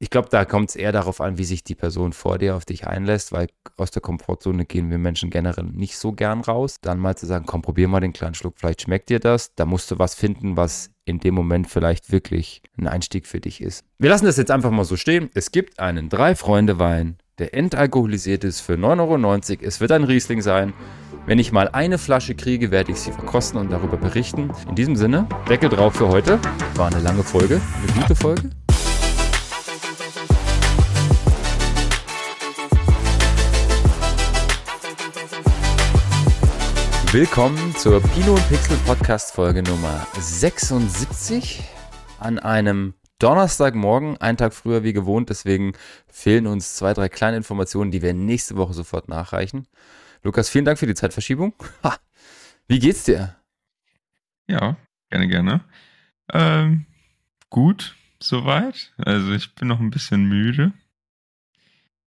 ich glaube, da kommt es eher darauf an, wie sich die Person vor dir auf dich einlässt, weil aus der Komfortzone gehen wir Menschen generell nicht so gern raus. Dann mal zu sagen, komm, probier mal den kleinen Schluck, vielleicht schmeckt dir das. Da musst du was finden, was in dem Moment vielleicht wirklich ein Einstieg für dich ist. Wir lassen das jetzt einfach mal so stehen. Es gibt einen Drei-Freunde-Wein, der entalkoholisiert ist für 9,90 Euro. Es wird ein Riesling sein. Wenn ich mal eine Flasche kriege, werde ich sie verkosten und darüber berichten. In diesem Sinne, Deckel drauf für heute. War eine lange Folge, eine gute Folge. Willkommen zur Pino und Pixel Podcast Folge Nummer 76 an einem Donnerstagmorgen, einen Tag früher wie gewohnt, deswegen fehlen uns zwei, drei kleine Informationen, die wir nächste Woche sofort nachreichen. Lukas, vielen Dank für die Zeitverschiebung. Ha, wie geht's dir? Ja, gerne, gerne. Ähm, gut, soweit. Also ich bin noch ein bisschen müde.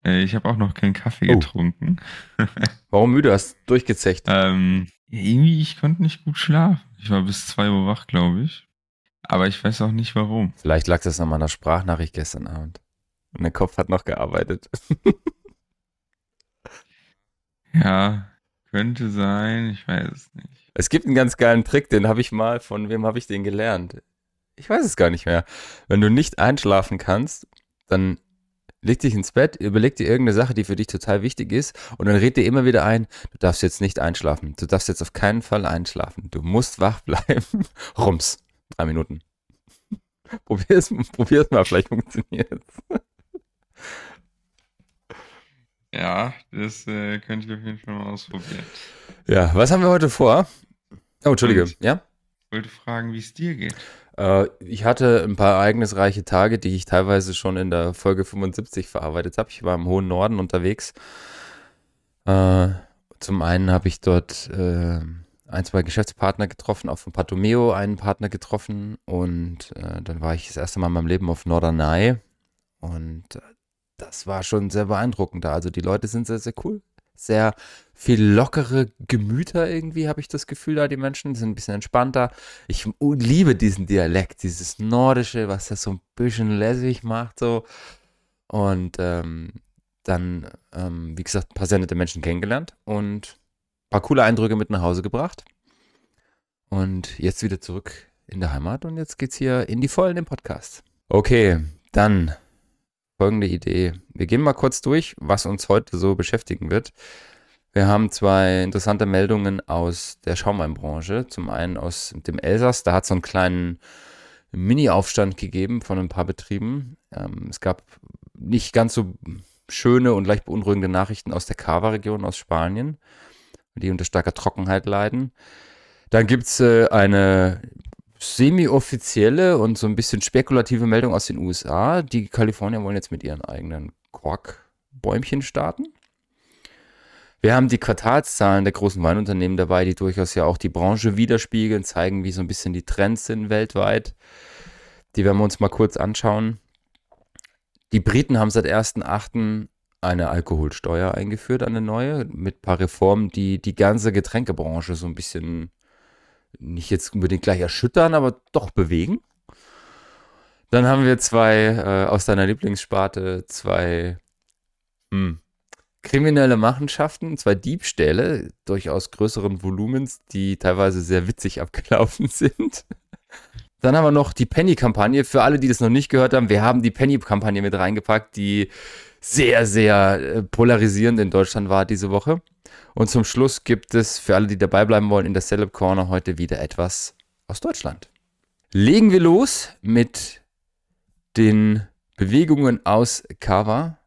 Äh, ich habe auch noch keinen Kaffee oh. getrunken. Warum müde? Hast du durchgezecht? Ähm, irgendwie, ich konnte nicht gut schlafen. Ich war bis 2 Uhr wach, glaube ich. Aber ich weiß auch nicht warum. Vielleicht lag das an meiner Sprachnachricht gestern Abend. Und der Kopf hat noch gearbeitet. ja, könnte sein. Ich weiß es nicht. Es gibt einen ganz geilen Trick, den habe ich mal, von wem habe ich den gelernt? Ich weiß es gar nicht mehr. Wenn du nicht einschlafen kannst, dann leg dich ins Bett, überleg dir irgendeine Sache, die für dich total wichtig ist und dann red dir immer wieder ein, du darfst jetzt nicht einschlafen. Du darfst jetzt auf keinen Fall einschlafen. Du musst wach bleiben. Rums. Drei Minuten. Probier's, probier's mal, vielleicht funktioniert Ja, das äh, könnte ich auf jeden Fall mal ausprobieren. Ja, was haben wir heute vor? Oh, Entschuldige, und ja? Ich wollte fragen, wie es dir geht. Äh, ich hatte ein paar ereignisreiche Tage, die ich teilweise schon in der Folge 75 verarbeitet habe. Ich war im hohen Norden unterwegs. Äh, zum einen habe ich dort äh, ein, zwei Geschäftspartner getroffen, auch von Patomeo einen Partner getroffen und dann war ich das erste Mal in meinem Leben auf Norderney und das war schon sehr beeindruckend da. Also die Leute sind sehr, sehr cool sehr viel lockere Gemüter irgendwie, habe ich das Gefühl, da die Menschen sind ein bisschen entspannter. Ich liebe diesen Dialekt, dieses Nordische, was das so ein bisschen lässig macht, so. Und ähm, dann, ähm, wie gesagt, ein paar sehr nette Menschen kennengelernt und ein paar coole Eindrücke mit nach Hause gebracht. Und jetzt wieder zurück in der Heimat und jetzt geht's hier in die Vollen im Podcast. Okay, dann folgende Idee. Wir gehen mal kurz durch, was uns heute so beschäftigen wird. Wir haben zwei interessante Meldungen aus der Schaumweinbranche. Zum einen aus dem Elsass, da hat es so einen kleinen Mini-Aufstand gegeben von ein paar Betrieben. Ähm, es gab nicht ganz so schöne und leicht beunruhigende Nachrichten aus der Cava-Region aus Spanien, die unter starker Trockenheit leiden. Dann gibt es äh, eine semi-offizielle und so ein bisschen spekulative Meldung aus den USA. Die Kalifornier wollen jetzt mit ihren eigenen Korkbäumchen starten. Wir haben die Quartalszahlen der großen Weinunternehmen dabei, die durchaus ja auch die Branche widerspiegeln, zeigen, wie so ein bisschen die Trends sind weltweit. Die werden wir uns mal kurz anschauen. Die Briten haben seit 1.8. eine Alkoholsteuer eingeführt, eine neue, mit ein paar Reformen, die die ganze Getränkebranche so ein bisschen nicht jetzt unbedingt gleich erschüttern, aber doch bewegen. Dann haben wir zwei äh, aus deiner Lieblingssparte, zwei hm, kriminelle Machenschaften, zwei Diebstähle durchaus größeren Volumens, die teilweise sehr witzig abgelaufen sind. Dann haben wir noch die Penny-Kampagne. Für alle, die das noch nicht gehört haben, wir haben die Penny-Kampagne mit reingepackt, die sehr, sehr äh, polarisierend in Deutschland war diese Woche. Und zum Schluss gibt es für alle, die dabei bleiben wollen, in der Celeb Corner heute wieder etwas aus Deutschland. Legen wir los mit den Bewegungen aus Kava.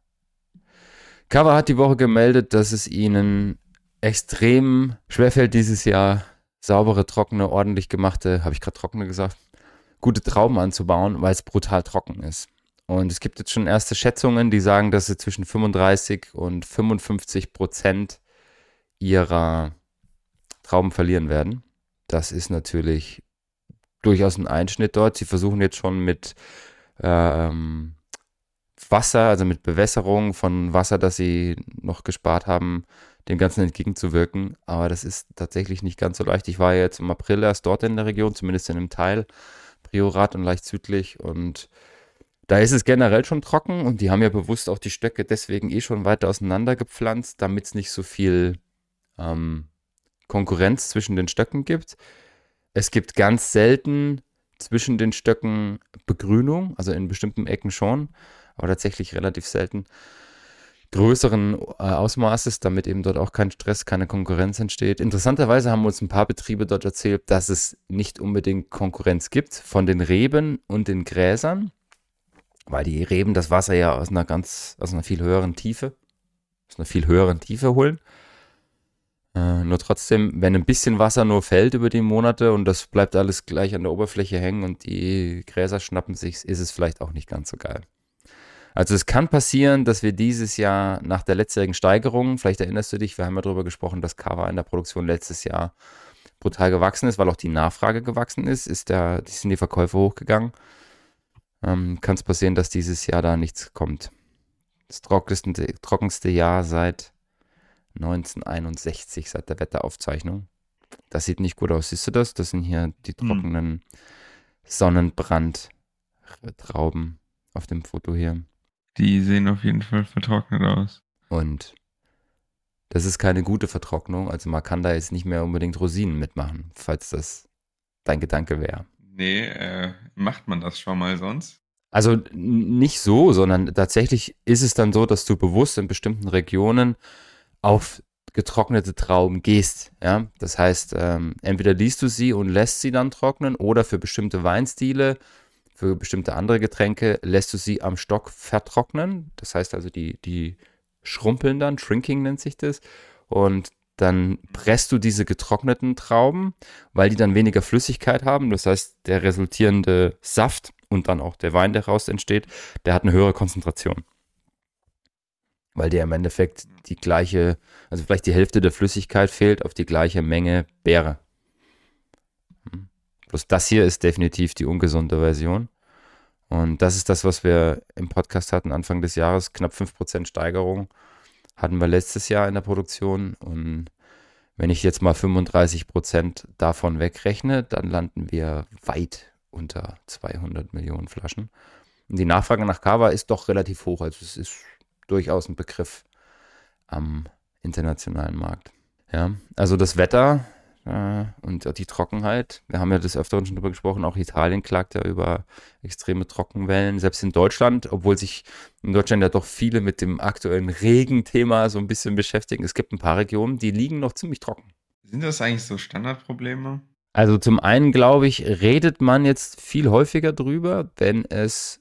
Kava hat die Woche gemeldet, dass es ihnen extrem schwerfällt dieses Jahr saubere, trockene, ordentlich gemachte, habe ich gerade trockene gesagt, gute Trauben anzubauen, weil es brutal trocken ist. Und es gibt jetzt schon erste Schätzungen, die sagen, dass sie zwischen 35 und 55 Prozent ihrer Trauben verlieren werden. Das ist natürlich durchaus ein Einschnitt dort. Sie versuchen jetzt schon mit ähm, Wasser, also mit Bewässerung von Wasser, das sie noch gespart haben, dem Ganzen entgegenzuwirken. Aber das ist tatsächlich nicht ganz so leicht. Ich war jetzt im April erst dort in der Region, zumindest in einem Teil, Priorat und leicht südlich. Und Da ist es generell schon trocken und die haben ja bewusst auch die Stöcke deswegen eh schon weiter auseinander gepflanzt, damit es nicht so viel ähm, Konkurrenz zwischen den Stöcken gibt. Es gibt ganz selten zwischen den Stöcken Begrünung, also in bestimmten Ecken schon, aber tatsächlich relativ selten größeren äh, Ausmaßes, damit eben dort auch kein Stress, keine Konkurrenz entsteht. Interessanterweise haben uns ein paar Betriebe dort erzählt, dass es nicht unbedingt Konkurrenz gibt von den Reben und den Gräsern, weil die Reben das Wasser ja aus einer ganz, aus einer viel höheren Tiefe, aus einer viel höheren Tiefe holen. Äh, nur trotzdem, wenn ein bisschen Wasser nur fällt über die Monate und das bleibt alles gleich an der Oberfläche hängen und die Gräser schnappen sich, ist es vielleicht auch nicht ganz so geil. Also es kann passieren, dass wir dieses Jahr nach der letztjährigen Steigerung, vielleicht erinnerst du dich, wir haben ja darüber gesprochen, dass Kava in der Produktion letztes Jahr brutal gewachsen ist, weil auch die Nachfrage gewachsen ist, ist der, sind die Verkäufe hochgegangen. Ähm, kann es passieren, dass dieses Jahr da nichts kommt. Das trockenste, trockenste Jahr seit 1961, seit der Wetteraufzeichnung. Das sieht nicht gut aus. Siehst du das? Das sind hier die hm. trockenen hm. Sonnenbrandtrauben auf dem Foto hier. Die sehen auf jeden Fall vertrocknet aus. Und das ist keine gute Vertrocknung. Also man kann da jetzt nicht mehr unbedingt Rosinen mitmachen, falls das dein Gedanke wäre. Nee, äh, macht man das schon mal sonst? Also nicht so, sondern tatsächlich ist es dann so, dass du bewusst in bestimmten Regionen auf getrocknete Trauben gehst. Ja? Das heißt, ähm, entweder liest du sie und lässt sie dann trocknen oder für bestimmte Weinstile für bestimmte andere Getränke lässt du sie am Stock vertrocknen. Das heißt also, die, die schrumpeln dann, Shrinking nennt sich das. Und dann presst du diese getrockneten Trauben, weil die dann weniger Flüssigkeit haben. Das heißt, der resultierende Saft und dann auch der Wein, der daraus entsteht, der hat eine höhere Konzentration. Weil der im Endeffekt die gleiche, also vielleicht die Hälfte der Flüssigkeit fehlt auf die gleiche Menge Beere. Bloß das hier ist definitiv die ungesunde Version. Und das ist das, was wir im Podcast hatten Anfang des Jahres. Knapp 5% Steigerung hatten wir letztes Jahr in der Produktion. Und wenn ich jetzt mal 35% davon wegrechne, dann landen wir weit unter 200 Millionen Flaschen. Und die Nachfrage nach Kava ist doch relativ hoch. Also es ist durchaus ein Begriff am internationalen Markt. Ja, also das Wetter äh, und die Trockenheit. Wir haben ja des Öfteren schon darüber gesprochen, auch Italien klagt ja über extreme Trockenwellen. Selbst in Deutschland, obwohl sich in Deutschland ja doch viele mit dem aktuellen Regenthema so ein bisschen beschäftigen. Es gibt ein paar Regionen, die liegen noch ziemlich trocken. Sind das eigentlich so Standardprobleme? Also zum einen, glaube ich, redet man jetzt viel häufiger drüber, wenn es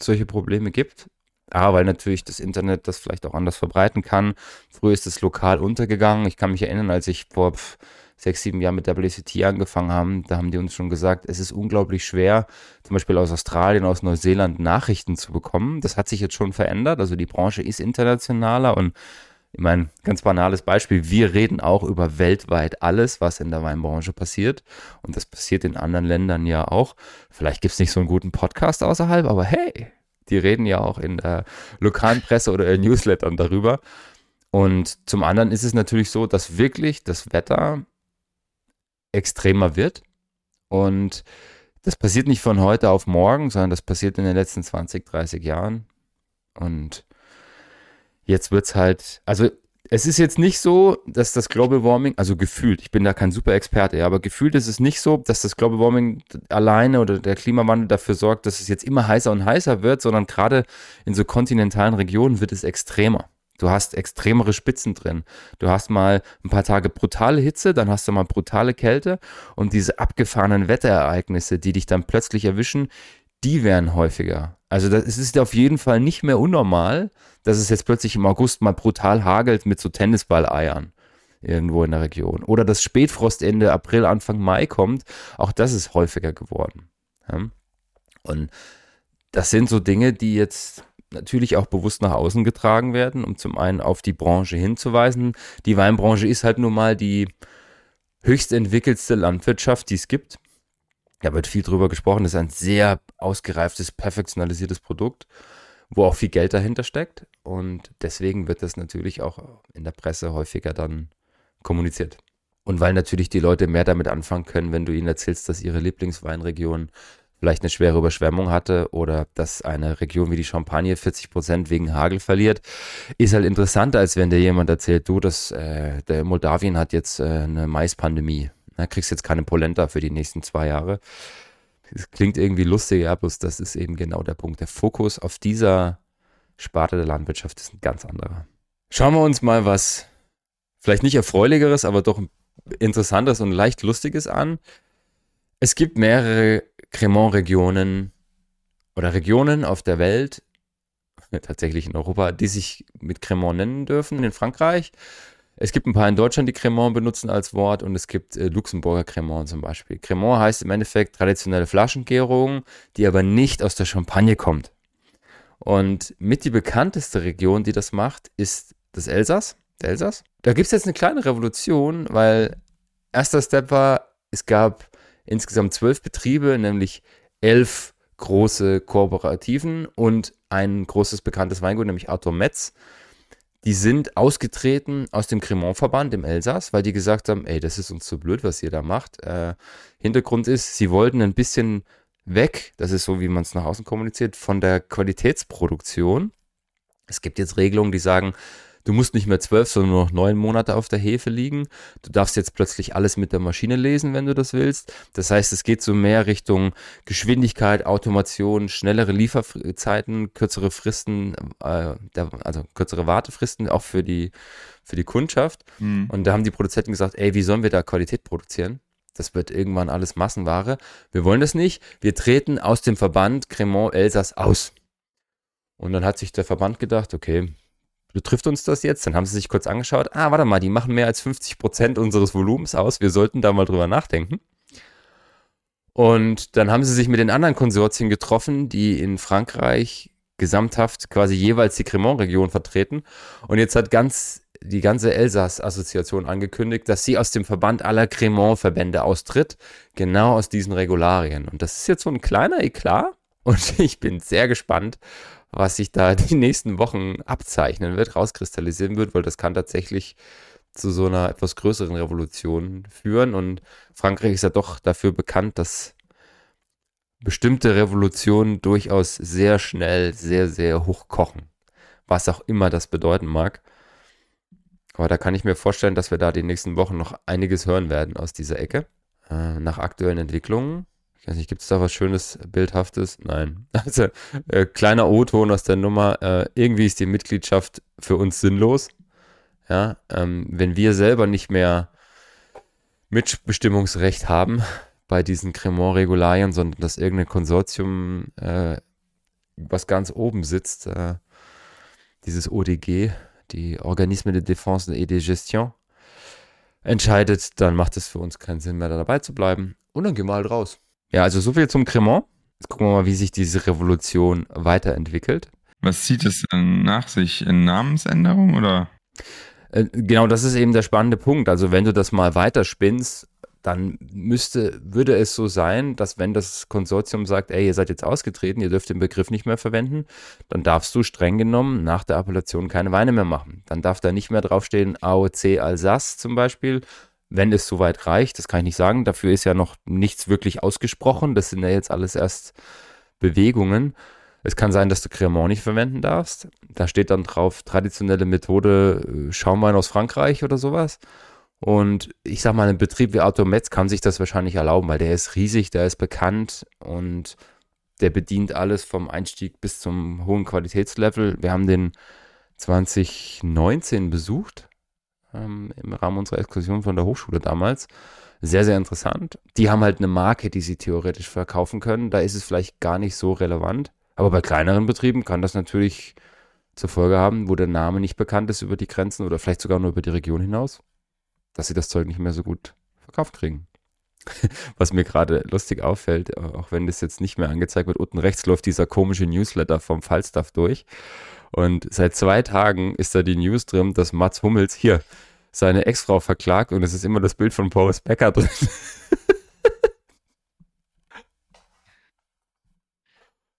solche Probleme gibt. A, weil natürlich das Internet das vielleicht auch anders verbreiten kann. Früher ist es lokal untergegangen. Ich kann mich erinnern, als ich vor sechs, sieben Jahren mit WCT angefangen haben, da haben die uns schon gesagt, es ist unglaublich schwer, zum Beispiel aus Australien, aus Neuseeland Nachrichten zu bekommen. Das hat sich jetzt schon verändert. Also die Branche ist internationaler und ich meine, ganz banales Beispiel, wir reden auch über weltweit alles, was in der Weinbranche passiert. Und das passiert in anderen Ländern ja auch. Vielleicht gibt es nicht so einen guten Podcast außerhalb, aber hey, die reden ja auch in der lokalen Presse oder in Newslettern darüber. Und zum anderen ist es natürlich so, dass wirklich das Wetter extremer wird. Und das passiert nicht von heute auf morgen, sondern das passiert in den letzten 20, 30 Jahren. Und jetzt wird es halt, also es ist jetzt nicht so, dass das Global Warming, also gefühlt, ich bin da kein super Experte, ja, aber gefühlt ist es nicht so, dass das Global Warming alleine oder der Klimawandel dafür sorgt, dass es jetzt immer heißer und heißer wird, sondern gerade in so kontinentalen Regionen wird es extremer. Du hast extremere Spitzen drin. Du hast mal ein paar Tage brutale Hitze, dann hast du mal brutale Kälte und diese abgefahrenen Wetterereignisse, die dich dann plötzlich erwischen, die werden häufiger. Also das, es ist auf jeden Fall nicht mehr unnormal, dass es jetzt plötzlich im August mal brutal hagelt mit so Tennisballeiern irgendwo in der Region. Oder das Spätfrost Ende April, Anfang Mai kommt. Auch das ist häufiger geworden. Ja? Und das sind so Dinge, die jetzt natürlich auch bewusst nach außen getragen werden, um zum einen auf die Branche hinzuweisen. Die Weinbranche ist halt nun mal die höchst entwickelste Landwirtschaft, die es gibt. Da wird viel drüber gesprochen. Das ist ein sehr ausgereiftes, perfektionalisiertes Produkt, wo auch viel Geld dahinter steckt. Und deswegen wird das natürlich auch in der Presse häufiger dann kommuniziert. Und weil natürlich die Leute mehr damit anfangen können, wenn du ihnen erzählst, dass ihre Lieblingsweinregion vielleicht eine schwere Überschwemmung hatte oder dass eine Region wie die Champagne 40 Prozent wegen Hagel verliert, ist halt interessanter, als wenn dir jemand erzählt, du, das, äh, der Moldawien hat jetzt äh, eine Maispandemie. Da kriegst jetzt keine Polenta für die nächsten zwei Jahre. Das klingt irgendwie lustig, ja, bloß das ist eben genau der Punkt. Der Fokus auf dieser Sparte der Landwirtschaft ist ein ganz anderer. Schauen wir uns mal was vielleicht nicht erfreulicheres, aber doch interessanteres und leicht lustiges an. Es gibt mehrere Cremant-Regionen oder Regionen auf der Welt, tatsächlich in Europa, die sich mit Cremant nennen dürfen. In Frankreich. Es gibt ein paar in Deutschland, die Cremant benutzen als Wort und es gibt äh, Luxemburger Cremant zum Beispiel. Cremant heißt im Endeffekt traditionelle Flaschengärung, die aber nicht aus der Champagne kommt. Und mit die bekannteste Region, die das macht, ist das Elsass. Der Elsass. Da gibt es jetzt eine kleine Revolution, weil erster Step war, es gab insgesamt zwölf Betriebe, nämlich elf große Kooperativen und ein großes bekanntes Weingut, nämlich Arthur Metz. Die sind ausgetreten aus dem Cremant-Verband im Elsass, weil die gesagt haben, ey, das ist uns zu blöd, was ihr da macht. Äh, Hintergrund ist, sie wollten ein bisschen weg, das ist so, wie man es nach außen kommuniziert, von der Qualitätsproduktion. Es gibt jetzt Regelungen, die sagen, Du musst nicht mehr zwölf, sondern nur noch neun Monate auf der Hefe liegen. Du darfst jetzt plötzlich alles mit der Maschine lesen, wenn du das willst. Das heißt, es geht so mehr Richtung Geschwindigkeit, Automation, schnellere Lieferzeiten, kürzere Fristen, äh, also kürzere Wartefristen auch für die, für die Kundschaft. Mhm. Und da haben die Produzenten gesagt, ey, wie sollen wir da Qualität produzieren? Das wird irgendwann alles Massenware. Wir wollen das nicht. Wir treten aus dem Verband Cremant Elsass aus. Und dann hat sich der Verband gedacht, okay, betrifft uns das jetzt? Dann haben sie sich kurz angeschaut, ah, warte mal, die machen mehr als 50 Prozent unseres Volumens aus, wir sollten da mal drüber nachdenken. Und dann haben sie sich mit den anderen Konsortien getroffen, die in Frankreich gesamthaft quasi jeweils die Cremant-Region vertreten. Und jetzt hat ganz die ganze Elsass-Assoziation angekündigt, dass sie aus dem Verband aller Cremant-Verbände austritt, genau aus diesen Regularien. Und das ist jetzt so ein kleiner Eklat. Und ich bin sehr gespannt, was sich da die nächsten Wochen abzeichnen wird, rauskristallisieren wird, weil das kann tatsächlich zu so einer etwas größeren Revolution führen. Und Frankreich ist ja doch dafür bekannt, dass bestimmte Revolutionen durchaus sehr schnell, sehr, sehr hoch kochen. Was auch immer das bedeuten mag. Aber da kann ich mir vorstellen, dass wir da die nächsten Wochen noch einiges hören werden aus dieser Ecke. Äh, nach aktuellen Entwicklungen ich weiß nicht, gibt es da was Schönes, Bildhaftes? Nein. Also, äh, kleiner O-Ton aus der Nummer. Äh, irgendwie ist die Mitgliedschaft für uns sinnlos. Ja, ähm, wenn wir selber nicht mehr Mitbestimmungsrecht haben bei diesen Cremant-Regularien, sondern dass irgendein Konsortium, äh, was ganz oben sitzt, äh, dieses ODG, die Organisme de Défense et de Gestion, entscheidet, dann macht es für uns keinen Sinn mehr, da dabei zu bleiben. Und dann gehen wir halt raus. Ja, also so viel zum Cremant. Jetzt gucken wir mal, wie sich diese Revolution weiterentwickelt. Was zieht es denn nach sich? In Namensänderung oder? Äh, genau, das ist eben der spannende Punkt. Also wenn du das mal weiterspinnst, dann müsste, würde es so sein, dass wenn das Konsortium sagt, ey, ihr seid jetzt ausgetreten, ihr dürft den Begriff nicht mehr verwenden, dann darfst du streng genommen nach der Appellation keine Weine mehr machen. Dann darf da nicht mehr draufstehen AOC Alsace zum Beispiel, wenn es soweit reicht, das kann ich nicht sagen. Dafür ist ja noch nichts wirklich ausgesprochen. Das sind ja jetzt alles erst Bewegungen. Es kann sein, dass du Cremant nicht verwenden darfst. Da steht dann drauf traditionelle Methode äh, Schaumwein aus Frankreich oder sowas. Und ich sag mal, ein Betrieb wie Autometz kann sich das wahrscheinlich erlauben, weil der ist riesig, der ist bekannt und der bedient alles vom Einstieg bis zum hohen Qualitätslevel. Wir haben den 2019 besucht ähm, im Rahmen unserer Exkursion von der Hochschule damals. Sehr, sehr interessant. Die haben halt eine Marke, die sie theoretisch verkaufen können. Da ist es vielleicht gar nicht so relevant. Aber bei kleineren Betrieben kann das natürlich zur Folge haben, wo der Name nicht bekannt ist über die Grenzen oder vielleicht sogar nur über die Region hinaus, dass sie das Zeug nicht mehr so gut verkauft kriegen. Was mir gerade lustig auffällt, auch wenn das jetzt nicht mehr angezeigt wird, unten rechts läuft dieser komische Newsletter vom Falstaff durch. Und seit zwei Tagen ist da die News drin, dass Mats Hummels hier seine Ex-Frau verklagt und es ist immer das Bild von Boris Becker drin.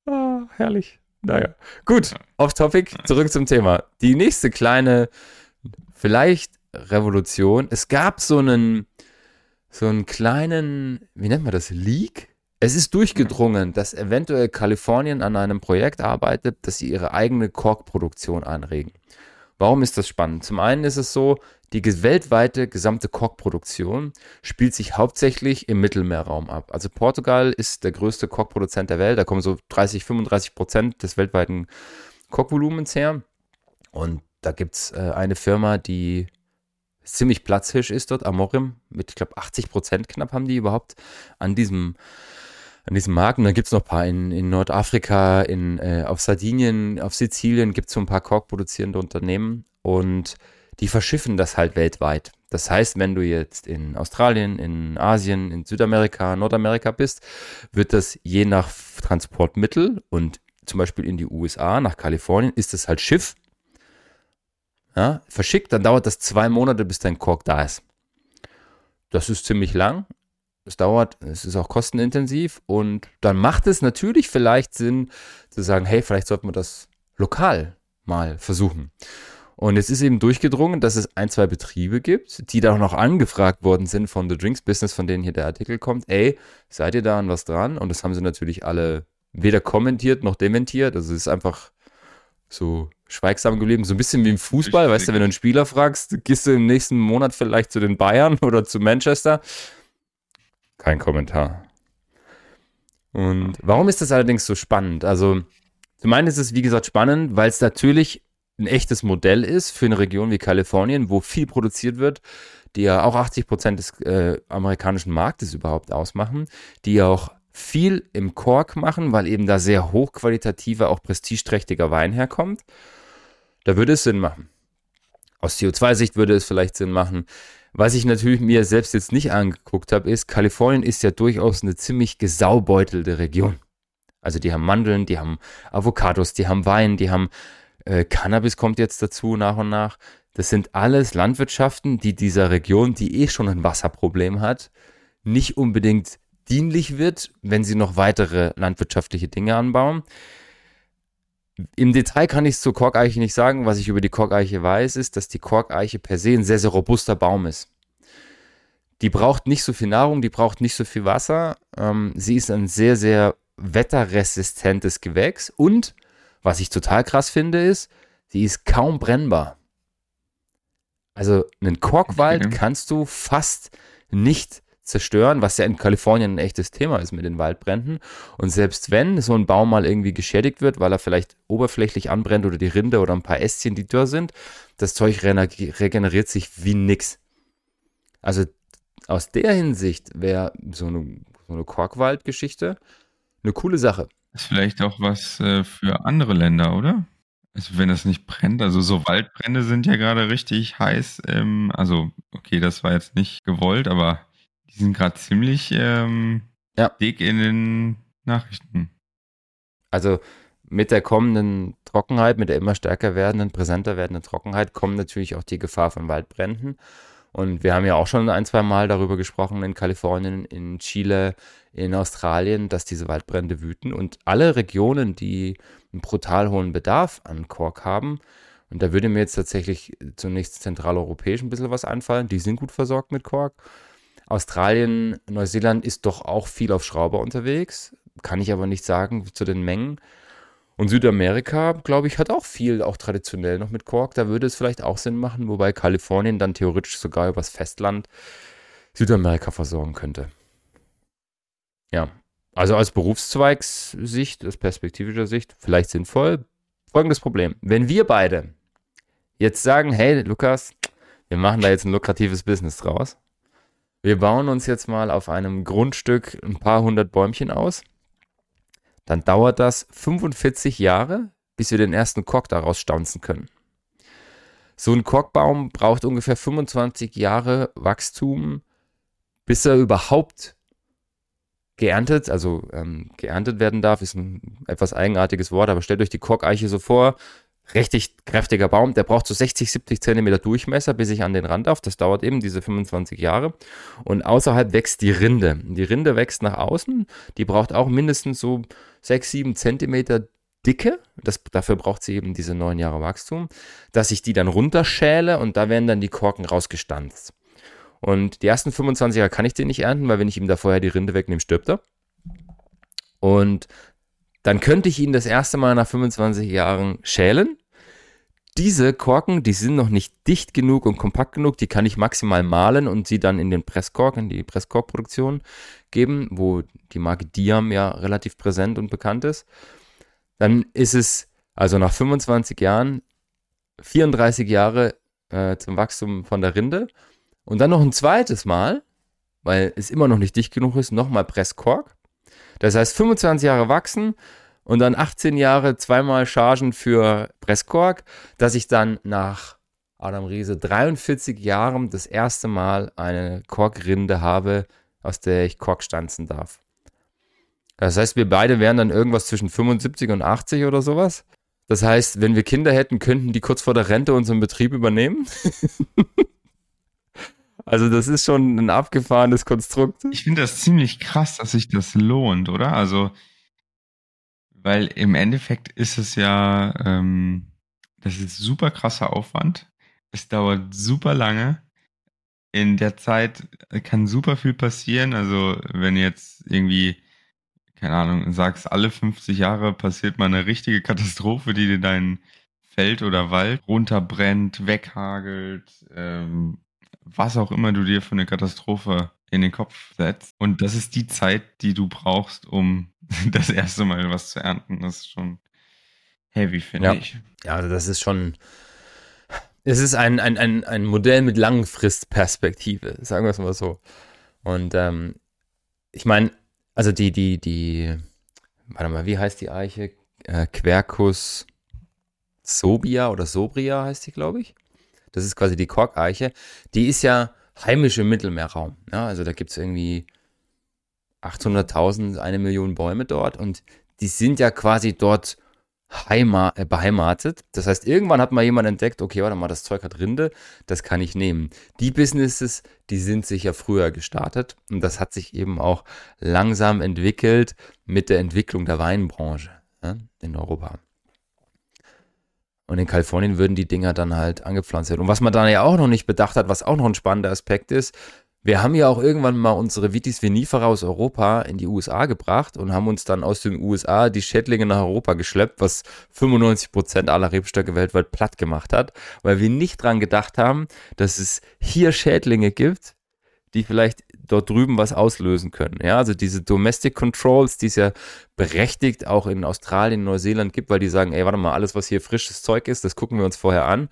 ah, herrlich. Naja, gut, off topic, zurück zum Thema. Die nächste kleine, vielleicht Revolution. Es gab so einen, so einen kleinen, wie nennt man das, Leak? Es ist durchgedrungen, dass eventuell Kalifornien an einem Projekt arbeitet, dass sie ihre eigene Korkproduktion anregen. Warum ist das spannend? Zum einen ist es so, die weltweite gesamte Korkproduktion spielt sich hauptsächlich im Mittelmeerraum ab. Also Portugal ist der größte Korkproduzent der Welt. Da kommen so 30, 35 Prozent des weltweiten Korkvolumens her. Und da gibt es äh, eine Firma, die ziemlich Platzhirsch ist dort, Amorim, mit, ich glaube, 80 Prozent knapp haben die überhaupt an diesem, an diesem Markt. Und dann gibt es noch ein paar in, in Nordafrika, in, äh, auf Sardinien, auf Sizilien gibt es so ein paar Korkproduzierende Unternehmen und die verschiffen das halt weltweit. Das heißt, wenn du jetzt in Australien, in Asien, in Südamerika, Nordamerika bist, wird das je nach Transportmittel und zum Beispiel in die USA, nach Kalifornien, ist es halt Schiff ja, verschickt, dann dauert das zwei Monate, bis dein Kork da ist. Das ist ziemlich lang. Es dauert, es ist auch kostenintensiv und dann macht es natürlich vielleicht Sinn zu sagen, hey, vielleicht sollten wir das lokal mal versuchen. Und es ist eben durchgedrungen, dass es ein, zwei Betriebe gibt, die da auch noch angefragt worden sind von The Drinks Business, von denen hier der Artikel kommt. Ey, seid ihr da an was dran? Und das haben sie natürlich alle weder kommentiert noch dementiert. Also es ist einfach so schweigsam geblieben. So ein bisschen wie im Fußball, weißt du, wenn du einen Spieler fragst, gehst du im nächsten Monat vielleicht zu den Bayern oder zu Manchester? Kein Kommentar. Und warum ist das allerdings so spannend? Also, zum einen ist es, wie gesagt, spannend, weil es natürlich ein echtes Modell ist für eine Region wie Kalifornien, wo viel produziert wird, die ja auch 80 Prozent des äh, amerikanischen Marktes überhaupt ausmachen, die ja auch viel im Kork machen, weil eben da sehr hochqualitativer, auch prestigeträchtiger Wein herkommt. Da würde es Sinn machen. Aus CO2-Sicht würde es vielleicht Sinn machen. Was ich natürlich mir selbst jetzt nicht angeguckt habe, ist, Kalifornien ist ja durchaus eine ziemlich gesaubeutelte Region. Also die haben Mandeln, die haben Avocados, die haben Wein, die haben äh, Cannabis kommt jetzt dazu nach und nach. Das sind alles Landwirtschaften, die dieser Region, die eh schon ein Wasserproblem hat, nicht unbedingt dienlich wird, wenn sie noch weitere landwirtschaftliche Dinge anbauen. Im Detail kann ich es zur Korkeiche nicht sagen. Was ich über die Korkeiche weiß, ist, dass die Korkeiche per se ein sehr, sehr robuster Baum ist. Die braucht nicht so viel Nahrung, die braucht nicht so viel Wasser. Ähm, sie ist ein sehr, sehr wetterresistentes Gewächs und, was ich total krass finde, ist, sie ist kaum brennbar. Also einen Korkwald okay. kannst du fast nicht zerstören, was ja in Kalifornien ein echtes Thema ist mit den Waldbränden. Und selbst wenn so ein Baum mal irgendwie geschädigt wird, weil er vielleicht oberflächlich anbrennt oder die Rinde oder ein paar Ästchen, die dürr sind, das Zeug regeneriert sich wie nix. Also aus der Hinsicht wäre so eine, so eine Korkwaldgeschichte eine coole Sache. Ist vielleicht auch was äh, für andere Länder, oder? Also wenn das nicht brennt, also so Waldbrände sind ja gerade richtig heiß. Ähm, also okay, das war jetzt nicht gewollt, aber die sind gerade ziemlich ähm, ja. dick in den Nachrichten. Also mit der kommenden Trockenheit, mit der immer stärker werdenden, präsenter werdenden Trockenheit, kommt natürlich auch die Gefahr von Waldbränden. Und wir haben ja auch schon ein, zwei Mal darüber gesprochen in Kalifornien, in Chile, in Australien, dass diese Waldbrände wüten. Und alle Regionen, die einen brutal hohen Bedarf an Kork haben, und da würde mir jetzt tatsächlich zunächst zentraleuropäisch ein bisschen was einfallen, die sind gut versorgt mit Kork. Australien, Neuseeland ist doch auch viel auf Schrauber unterwegs, kann ich aber nicht sagen zu den Mengen. Und Südamerika, glaube ich, hat auch viel, auch traditionell noch mit Kork. Da würde es vielleicht auch Sinn machen, wobei Kalifornien dann theoretisch sogar übers Festland Südamerika versorgen könnte. Ja, also aus Berufszweigssicht, aus perspektivischer Sicht, vielleicht sinnvoll. Folgendes Problem. Wenn wir beide jetzt sagen, hey Lukas, wir machen da jetzt ein lukratives Business draus, wir bauen uns jetzt mal auf einem Grundstück ein paar hundert Bäumchen aus. Dann dauert das 45 Jahre, bis wir den ersten Kork daraus stanzen können. So ein Korkbaum braucht ungefähr 25 Jahre Wachstum, bis er überhaupt geerntet, also ähm, geerntet werden darf, ist ein etwas eigenartiges Wort, aber stellt euch die Korkeiche so vor, richtig kräftiger Baum, der braucht so 60, 70 Zentimeter Durchmesser, bis ich an den Rand darf. Das dauert eben diese 25 Jahre. Und außerhalb wächst die Rinde. Die Rinde wächst nach außen. Die braucht auch mindestens so 6, 7 Zentimeter Dicke. Das, dafür braucht sie eben diese neun Jahre Wachstum. Dass ich die dann runterschäle und da werden dann die Korken rausgestanzt. Und die ersten 25 Jahre kann ich den nicht ernten, weil wenn ich ihm da vorher die Rinde wegnehme, stirbt er. Und dann könnte ich ihn das erste Mal nach 25 Jahren schälen. Diese Korken, die sind noch nicht dicht genug und kompakt genug, die kann ich maximal malen und sie dann in den Presskork, in die Presskorkproduktion geben, wo die Marke Diam ja relativ präsent und bekannt ist. Dann ist es also nach 25 Jahren 34 Jahre äh, zum Wachstum von der Rinde und dann noch ein zweites Mal, weil es immer noch nicht dicht genug ist, nochmal Presskork. Das heißt 25 Jahre wachsen und dann 18 Jahre zweimal Chargen für Presskork, dass ich dann nach Adam Riese 43 Jahren das erste Mal eine Korkrinde habe, aus der ich Kork stanzen darf. Das heißt, wir beide wären dann irgendwas zwischen 75 und 80 oder sowas. Das heißt, wenn wir Kinder hätten, könnten die kurz vor der Rente unseren Betrieb übernehmen. also das ist schon ein abgefahrenes Konstrukt. Ich finde das ziemlich krass, dass sich das lohnt, oder? Also weil im Endeffekt ist es ja, ähm, das ist super krasser Aufwand. Es dauert super lange. In der Zeit kann super viel passieren. Also wenn jetzt irgendwie, keine Ahnung, sagst, alle 50 Jahre passiert mal eine richtige Katastrophe, die dir dein Feld oder Wald runterbrennt, weghagelt, ähm, was auch immer du dir für eine Katastrophe in den Kopf setzt. Und das ist die Zeit, die du brauchst, um das erste Mal was zu ernten. Das ist schon heavy, finde ja. ich. Ja, also das ist schon. Es ist ein, ein, ein, ein Modell mit Langfristperspektive, sagen wir es mal so. Und ähm, ich meine, also die, die, die, warte mal, wie heißt die Eiche? Äh, Quercus Sobia oder Sobria heißt die, glaube ich. Das ist quasi die Korkeiche. Die ist ja heimisch im Mittelmeerraum. Ja, also da gibt es irgendwie 800.000, eine Million Bäume dort und die sind ja quasi dort Heimat, äh, beheimatet. Das heißt, irgendwann hat mal jemand entdeckt, okay, warte mal, das Zeug hat Rinde, das kann ich nehmen. Die Businesses, die sind sicher früher gestartet und das hat sich eben auch langsam entwickelt mit der Entwicklung der Weinbranche ja, in Europa. Und in Kalifornien würden die Dinger dann halt angepflanzt werden. Und was man dann ja auch noch nicht bedacht hat, was auch noch ein spannender Aspekt ist, wir haben ja auch irgendwann mal unsere Vitis vinifera aus Europa in die USA gebracht und haben uns dann aus den USA die Schädlinge nach Europa geschleppt, was 95 Prozent aller Rebstöcke weltweit platt gemacht hat, weil wir nicht dran gedacht haben, dass es hier Schädlinge gibt, die vielleicht dort drüben was auslösen können. Ja, also diese Domestic Controls, die es ja berechtigt auch in Australien, Neuseeland gibt, weil die sagen, ey, warte mal, alles, was hier frisches Zeug ist, das gucken wir uns vorher an.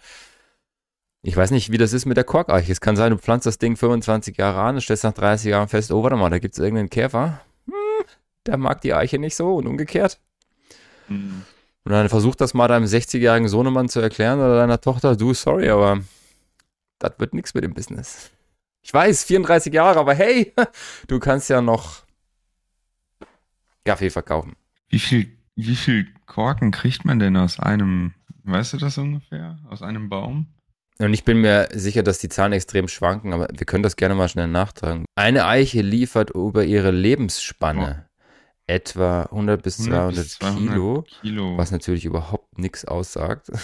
Ich weiß nicht, wie das ist mit der Korkeiche. Es kann sein, du pflanzt das Ding 25 Jahre an und stellst nach 30 Jahren fest, oh, warte mal, da gibt es irgendeinen Käfer. Hm, der mag die Eiche nicht so und umgekehrt. Mhm. Und dann versuch das mal deinem 60-jährigen Sohnemann zu erklären oder deiner Tochter, du, sorry, aber das wird nichts mit dem Business. Ich weiß, 34 Jahre, aber hey, du kannst ja noch Kaffee verkaufen. Wie viel, wie viel Korken kriegt man denn aus einem, weißt du das ungefähr, aus einem Baum? Und ich bin mir sicher, dass die Zahlen extrem schwanken, aber wir können das gerne mal schnell nachtragen. Eine Eiche liefert über ihre Lebensspanne oh. etwa 100 bis 200, bis 200 Kilo, Kilo, was natürlich überhaupt nichts aussagt.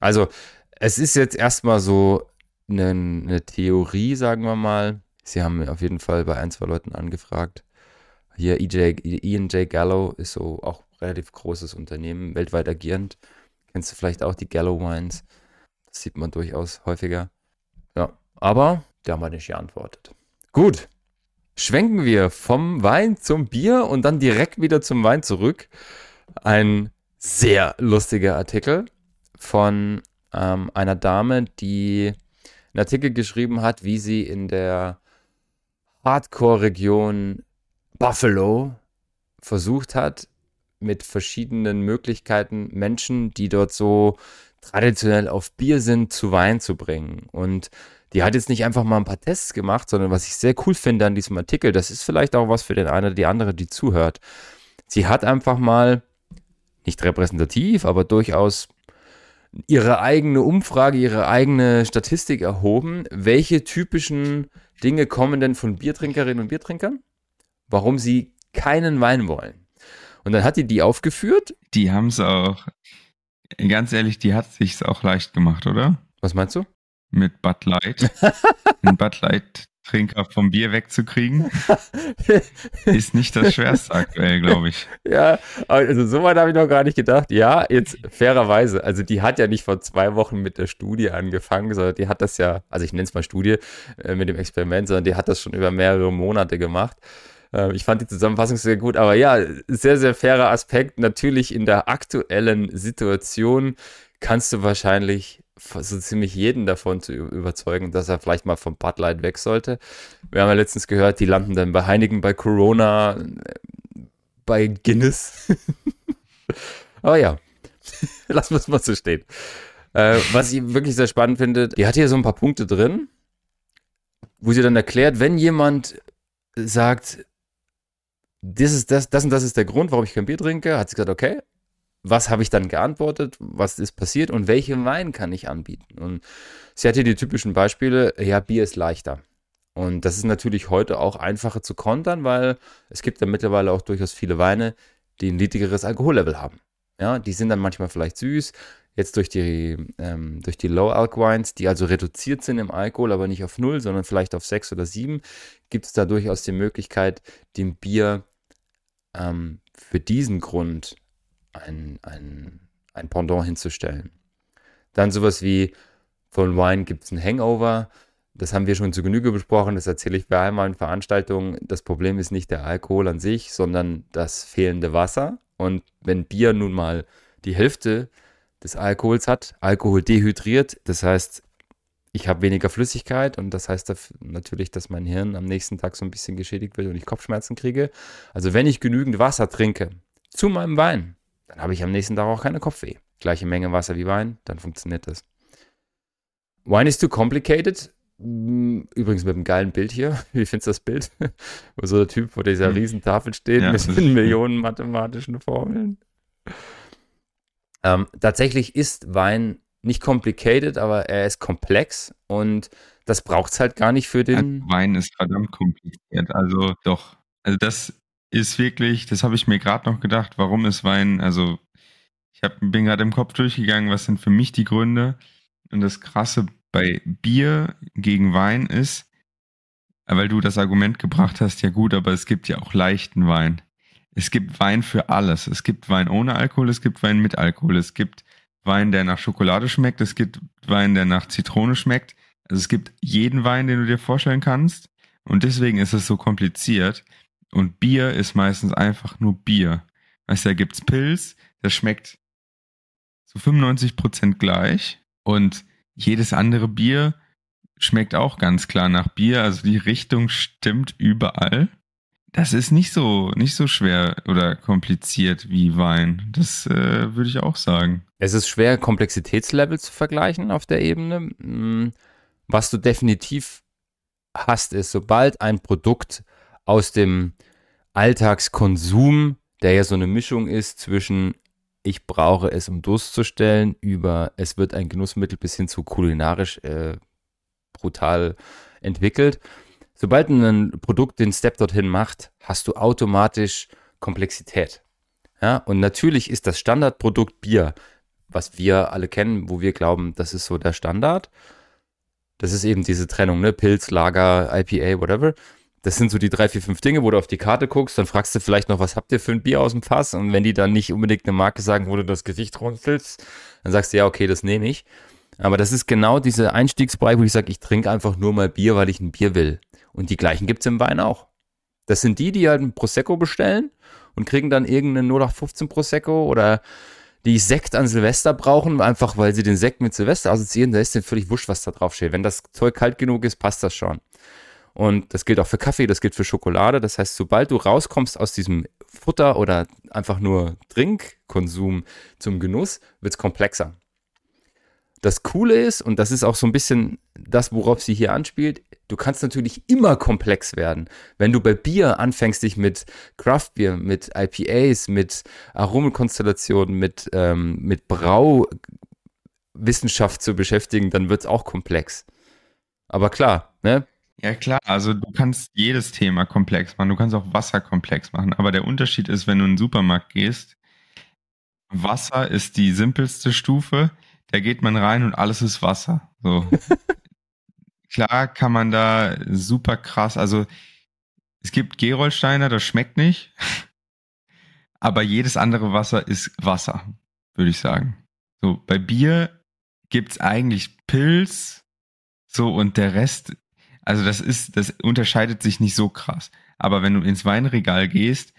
Also, es ist jetzt erstmal so eine, eine Theorie, sagen wir mal. Sie haben auf jeden Fall bei ein, zwei Leuten angefragt. Hier EJ, Ian J. Gallo ist so auch relativ großes Unternehmen, weltweit agierend. Kennst du vielleicht auch die Gallo Wines? Das sieht man durchaus häufiger. Ja, aber der haben wir nicht geantwortet. Gut, schwenken wir vom Wein zum Bier und dann direkt wieder zum Wein zurück. Ein sehr lustiger Artikel von ähm, einer Dame, die einen Artikel geschrieben hat, wie sie in der Hardcore-Region Buffalo versucht hat, mit verschiedenen Möglichkeiten Menschen, die dort so traditionell auf Bier sind, zu Wein zu bringen. Und die hat jetzt nicht einfach mal ein paar Tests gemacht, sondern was ich sehr cool finde an diesem Artikel, das ist vielleicht auch was für den einen oder die andere, die zuhört. Sie hat einfach mal, nicht repräsentativ, aber durchaus ihre eigene Umfrage, ihre eigene Statistik erhoben. Welche typischen Dinge kommen denn von Biertrinkerinnen und Biertrinkern? Warum sie keinen Wein wollen. Und dann hat die die aufgeführt. Die haben es auch, ganz ehrlich, die hat sich's auch leicht gemacht, oder? Was meinst du? Mit Bud Light. Bud Light Trinker vom Bier wegzukriegen, ist nicht das Schwerste aktuell, glaube ich. Ja, also so weit habe ich noch gar nicht gedacht. Ja, jetzt fairerweise, also die hat ja nicht vor zwei Wochen mit der Studie angefangen, sondern die hat das ja, also ich nenne es mal Studie äh, mit dem Experiment, sondern die hat das schon über mehrere Monate gemacht. Äh, ich fand die Zusammenfassung sehr gut, aber ja, sehr, sehr fairer Aspekt. Natürlich in der aktuellen Situation kannst du wahrscheinlich so ziemlich jeden davon zu überzeugen, dass er vielleicht mal vom Bud Light weg sollte. Wir haben ja letztens gehört, die landen dann bei Heinigen, bei Corona, bei Guinness. Aber ja, lassen wir es mal so stehen. Äh, was ich wirklich sehr spannend finde, die hat hier so ein paar Punkte drin, wo sie dann erklärt, wenn jemand sagt, das ist das, das und das ist der Grund, warum ich kein Bier trinke, hat sie gesagt, okay, was habe ich dann geantwortet, was ist passiert und welchen Wein kann ich anbieten? Und sie hatte die typischen Beispiele, ja, Bier ist leichter. Und das ist natürlich heute auch einfacher zu kontern, weil es gibt ja mittlerweile auch durchaus viele Weine, die ein niedrigeres Alkohollevel haben. Ja, die sind dann manchmal vielleicht süß. Jetzt durch die, ähm, durch die Low-Alk-Wines, die also reduziert sind im Alkohol, aber nicht auf 0, sondern vielleicht auf 6 oder 7, gibt es da durchaus die Möglichkeit, dem Bier ähm, für diesen Grund ein, ein, ein Pendant hinzustellen. Dann sowas wie von Wine gibt es ein Hangover. Das haben wir schon zu Genüge besprochen. Das erzähle ich bei einmal in Veranstaltungen. Das Problem ist nicht der Alkohol an sich, sondern das fehlende Wasser. Und wenn Bier nun mal die Hälfte des Alkohols hat, Alkohol dehydriert, das heißt, ich habe weniger Flüssigkeit und das heißt natürlich, dass mein Hirn am nächsten Tag so ein bisschen geschädigt wird und ich Kopfschmerzen kriege. Also wenn ich genügend Wasser trinke zu meinem Wein, dann habe ich am nächsten Tag auch keine Kopfweh. Gleiche Menge Wasser wie Wein, dann funktioniert das. Wine is too complicated. Hm, übrigens mit einem geilen Bild hier. Wie findest du das Bild? Wo so der Typ vor dieser hm. riesen Tafel steht ja, mit Millionen mathematischen Formeln. Ähm, tatsächlich ist Wein nicht complicated, aber er ist komplex und das braucht es halt gar nicht für den. Also Wein ist verdammt kompliziert. Also doch. Also das ist wirklich, das habe ich mir gerade noch gedacht, warum ist Wein, also ich hab, bin gerade im Kopf durchgegangen, was sind für mich die Gründe. Und das Krasse bei Bier gegen Wein ist, weil du das Argument gebracht hast, ja gut, aber es gibt ja auch leichten Wein. Es gibt Wein für alles. Es gibt Wein ohne Alkohol, es gibt Wein mit Alkohol, es gibt Wein, der nach Schokolade schmeckt, es gibt Wein, der nach Zitrone schmeckt. Also es gibt jeden Wein, den du dir vorstellen kannst. Und deswegen ist es so kompliziert. Und Bier ist meistens einfach nur Bier. Weißt du, da gibt's Pilz, das schmeckt zu 95 Prozent gleich. Und jedes andere Bier schmeckt auch ganz klar nach Bier. Also die Richtung stimmt überall. Das ist nicht so, nicht so schwer oder kompliziert wie Wein. Das äh, würde ich auch sagen. Es ist schwer, Komplexitätslevel zu vergleichen auf der Ebene. Hm, was du definitiv hast, ist, sobald ein Produkt aus dem Alltagskonsum, der ja so eine Mischung ist zwischen ich brauche es, um Durst zu stellen, über es wird ein Genussmittel bis hin zu kulinarisch äh, brutal entwickelt. Sobald ein Produkt den Step dorthin macht, hast du automatisch Komplexität. Ja, und natürlich ist das Standardprodukt Bier, was wir alle kennen, wo wir glauben, das ist so der Standard. Das ist eben diese Trennung, ne? Pilz, Lager, IPA, whatever. Das sind so die drei, vier, fünf Dinge, wo du auf die Karte guckst, dann fragst du vielleicht noch, was habt ihr für ein Bier aus dem Fass? Und wenn die dann nicht unbedingt eine Marke sagen, wo du das Gewicht runzelst, dann sagst du, ja, okay, das nehme ich. Aber das ist genau diese Einstiegsbereich, wo ich sage, ich trinke einfach nur mal Bier, weil ich ein Bier will. Und die gleichen gibt es im Wein auch. Das sind die, die halt ein Prosecco bestellen und kriegen dann irgendeinen 0815 Prosecco oder die Sekt an Silvester brauchen, einfach weil sie den Sekt mit Silvester assoziieren, da ist denen völlig wurscht, was da drauf steht. Wenn das Zeug kalt genug ist, passt das schon. Und das gilt auch für Kaffee, das gilt für Schokolade. Das heißt, sobald du rauskommst aus diesem Futter oder einfach nur Trinkkonsum zum Genuss, wird es komplexer. Das Coole ist, und das ist auch so ein bisschen das, worauf sie hier anspielt, du kannst natürlich immer komplex werden. Wenn du bei Bier anfängst, dich mit Craftbier, mit IPAs, mit Aromenkonstellationen, mit, ähm, mit Brauwissenschaft zu beschäftigen, dann wird es auch komplex. Aber klar, ne? Ja, klar, also du kannst jedes Thema komplex machen, du kannst auch Wasser komplex machen, aber der Unterschied ist, wenn du in den Supermarkt gehst, Wasser ist die simpelste Stufe, da geht man rein und alles ist Wasser. So. klar kann man da super krass, also es gibt Gerolsteiner, das schmeckt nicht. Aber jedes andere Wasser ist Wasser, würde ich sagen. So, bei Bier gibt's eigentlich Pilz, so und der Rest, also das ist, das unterscheidet sich nicht so krass. Aber wenn du ins Weinregal gehst,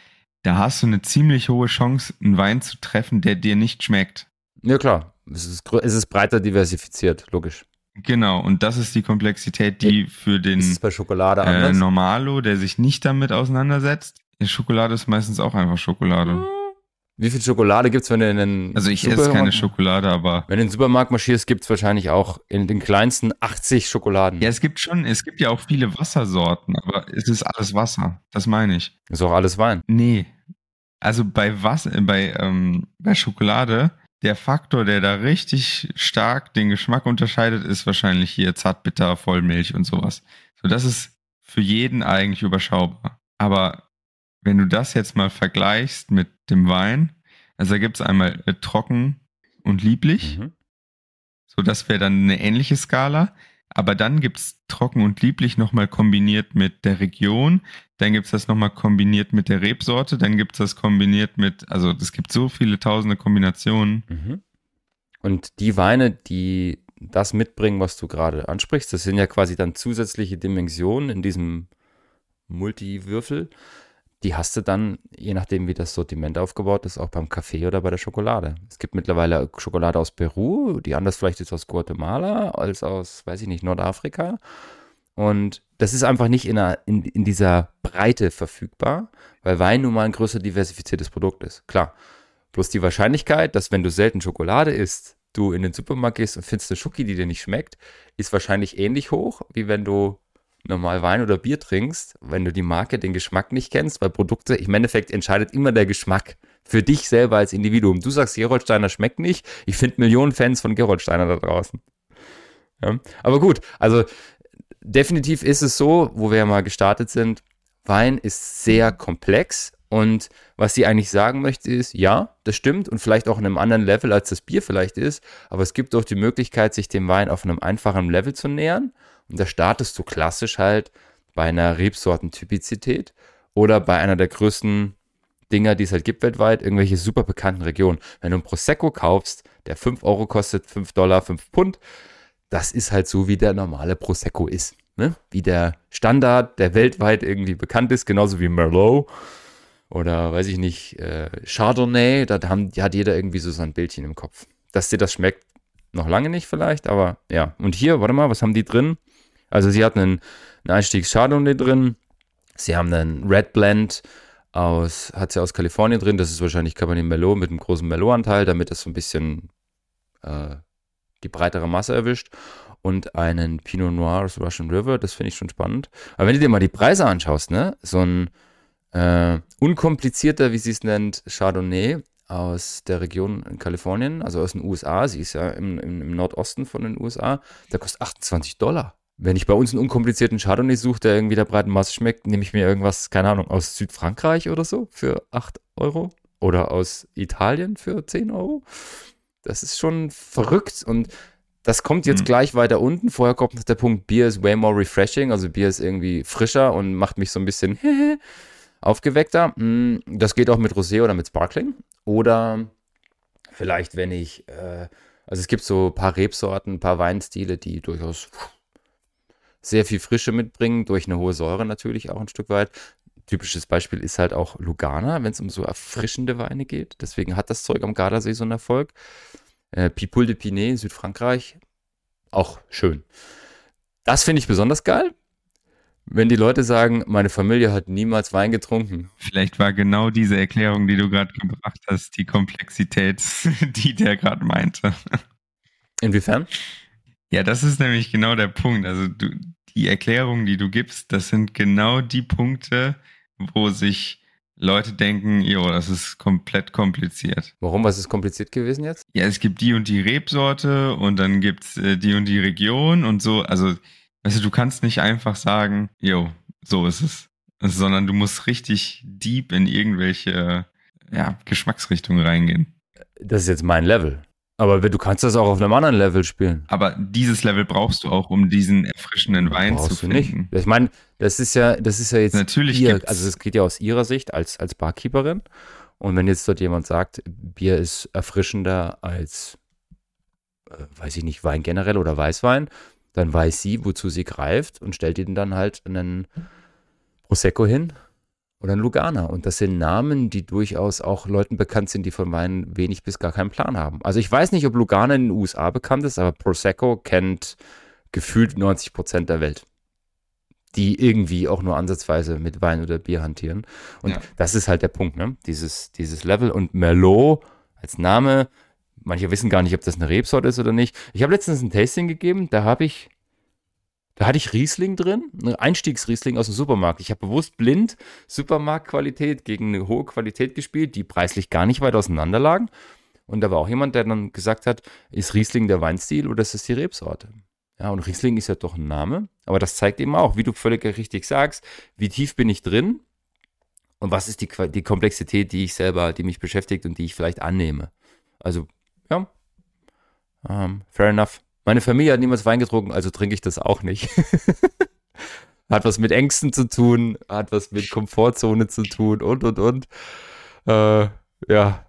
da hast du eine ziemlich hohe Chance, einen Wein zu treffen, der dir nicht schmeckt. Ja, klar. Es ist, es ist breiter diversifiziert, logisch. Genau, und das ist die Komplexität, die für den Ist es bei Schokolade äh? Normalo, der sich nicht damit auseinandersetzt, Schokolade ist meistens auch einfach Schokolade. Wie viel Schokolade gibt es, wenn du in den Also ich esse Supermarkt- keine Schokolade, aber Wenn du in den Supermarkt marschierst, gibt es wahrscheinlich auch in den kleinsten 80 Schokoladen. ja, es gibt schon, es gibt ja auch viele Wassersorten, aber es ist alles Wasser. Das meine ich. Ist auch alles Wein. Nee. Also bei was, bei, ähm, bei Schokolade, der Faktor, der da richtig stark den Geschmack unterscheidet, ist wahrscheinlich hier Zartbitter, Vollmilch und sowas. So, das ist für jeden eigentlich überschaubar. Aber wenn du das jetzt mal vergleichst mit dem Wein, also da gibt's einmal äh, trocken und lieblich. Mhm. So, das wäre dann eine ähnliche Skala. Aber dann gibt's trocken und lieblich nochmal kombiniert mit der Region. Dann gibt's das nochmal kombiniert mit der Rebsorte. Dann gibt's das kombiniert mit, also es gibt so viele tausende Kombinationen. Mhm. Und die Weine, die das mitbringen, was du gerade ansprichst, das sind ja quasi dann zusätzliche Dimensionen in diesem Multiwürfel. Die hast du dann, je nachdem, wie das Sortiment aufgebaut ist, auch beim Kaffee oder bei der Schokolade. Es gibt mittlerweile Schokolade aus Peru, die anders vielleicht ist aus Guatemala als aus, weiß ich nicht, Nordafrika. Und das ist einfach nicht in, einer, in, in dieser Breite verfügbar, weil Wein nun mal ein größer diversifiziertes Produkt ist. Klar. Bloß die Wahrscheinlichkeit, dass wenn du selten Schokolade isst, du in den Supermarkt gehst und findest eine Schoki, die dir nicht schmeckt, ist wahrscheinlich ähnlich hoch, wie wenn du normal Wein oder Bier trinkst, wenn du die Marke, den Geschmack nicht kennst, weil Produkte, im Endeffekt entscheidet immer der Geschmack für dich selber als Individuum. Du sagst, Gerolsteiner schmeckt nicht. Ich finde Millionen Fans von Gerolsteiner da draußen. Ja. Aber gut, also definitiv ist es so, wo wir ja mal gestartet sind, Wein ist sehr komplex und was sie eigentlich sagen möchte ist, ja, das stimmt und vielleicht auch in einem anderen Level als das Bier vielleicht ist, aber es gibt auch die Möglichkeit, sich dem Wein auf einem einfachen Level zu nähern und da startest du klassisch halt bei einer Rebsortentypizität oder bei einer der größten Dinger, die es halt gibt weltweit, irgendwelche super bekannten Regionen. Wenn du ein Prosecco kaufst, der 5 Euro kostet, 5 Dollar, 5 Pfund, das ist halt so, wie der normale Prosecco ist. Ne? Wie der Standard, der weltweit irgendwie bekannt ist, genauso wie Merlot oder weiß ich nicht, äh, Chardonnay, da hat jeder irgendwie so sein Bildchen im Kopf. Dass dir das schmeckt, noch lange nicht vielleicht, aber ja. Und hier, warte mal, was haben die drin? Also sie hatten einen, einen Einstiegs Chardonnay drin, sie haben einen Red Blend aus, hat sie aus Kalifornien drin, das ist wahrscheinlich Cabernet Merlot mit einem großen Merlot-Anteil, damit das so ein bisschen äh, die breitere Masse erwischt. Und einen Pinot Noir aus Russian River, das finde ich schon spannend. Aber wenn du dir mal die Preise anschaust, ne, so ein äh, unkomplizierter, wie sie es nennt, Chardonnay aus der Region in Kalifornien, also aus den USA, sie ist ja im, im, im Nordosten von den USA, der kostet 28 Dollar. Wenn ich bei uns einen unkomplizierten Chardonnay suche, der irgendwie der breiten Masse schmeckt, nehme ich mir irgendwas, keine Ahnung, aus Südfrankreich oder so für 8 Euro oder aus Italien für 10 Euro. Das ist schon verrückt und das kommt jetzt Mhm. gleich weiter unten. Vorher kommt noch der Punkt, Bier ist way more refreshing, also Bier ist irgendwie frischer und macht mich so ein bisschen aufgeweckter. Mm, Das geht auch mit Rosé oder mit Sparkling. Oder vielleicht, wenn ich, äh, also es gibt so ein paar Rebsorten, ein paar Weinstile, die durchaus sehr viel Frische mitbringen, durch eine hohe Säure natürlich auch ein Stück weit. Typisches Beispiel ist halt auch Lugana, wenn es um so erfrischende Weine geht. Deswegen hat das Zeug am Gardasee so einen Erfolg. Äh, Pipul de Pinet, Südfrankreich, auch schön. Das finde ich besonders geil. Wenn die Leute sagen, meine Familie hat niemals Wein getrunken. Vielleicht war genau diese Erklärung, die du gerade gebracht hast, die Komplexität, die der gerade meinte. Inwiefern? Ja, das ist nämlich genau der Punkt. Also du, die Erklärungen, die du gibst, das sind genau die Punkte, wo sich Leute denken, jo, das ist komplett kompliziert. Warum? Was ist kompliziert gewesen jetzt? Ja, es gibt die und die Rebsorte und dann gibt's äh, die und die Region und so. Also, weißt du, du kannst nicht einfach sagen, jo, so ist es. Sondern du musst richtig deep in irgendwelche ja, Geschmacksrichtungen reingehen. Das ist jetzt mein Level. Aber du kannst das auch auf einem anderen Level spielen. Aber dieses Level brauchst du auch, um diesen erfrischenden Wein Brauchst zu du finden. nicht. Ich meine, das ist ja, das ist ja jetzt Natürlich gibt's- also es geht ja aus ihrer Sicht als, als Barkeeperin. Und wenn jetzt dort jemand sagt, Bier ist erfrischender als, äh, weiß ich nicht, Wein generell oder Weißwein, dann weiß sie, wozu sie greift und stellt ihnen dann halt einen Prosecco hin oder einen Lugana. Und das sind Namen, die durchaus auch Leuten bekannt sind, die von Wein wenig bis gar keinen Plan haben. Also ich weiß nicht, ob Lugana in den USA bekannt ist, aber Prosecco kennt gefühlt 90 Prozent der Welt, die irgendwie auch nur ansatzweise mit Wein oder Bier hantieren. Und Ja. das ist halt der Punkt, ne? Dieses, dieses Level. Und Merlot als Name, manche wissen gar nicht, ob das eine Rebsorte ist oder nicht. Ich habe letztens ein Tasting gegeben, da habe ich, da hatte ich Riesling drin, ein Einstiegsriesling aus dem Supermarkt. Ich habe bewusst blind Supermarktqualität gegen eine hohe Qualität gespielt, die preislich gar nicht weit auseinander lagen. Und da war auch jemand, der dann gesagt hat, ist Riesling der Weinstil oder ist das die Rebsorte? Ja, und Riesling ist ja doch ein Name, aber das zeigt eben auch, wie du völlig richtig sagst, wie tief bin ich drin und was ist die, die Komplexität, die ich selber, die mich beschäftigt und die ich vielleicht annehme. Also, ja, ähm, fair enough. Meine Familie hat niemals Wein getrunken, also trinke ich das auch nicht. hat was mit Ängsten zu tun, hat was mit Komfortzone zu tun und, und, und. Äh, ja,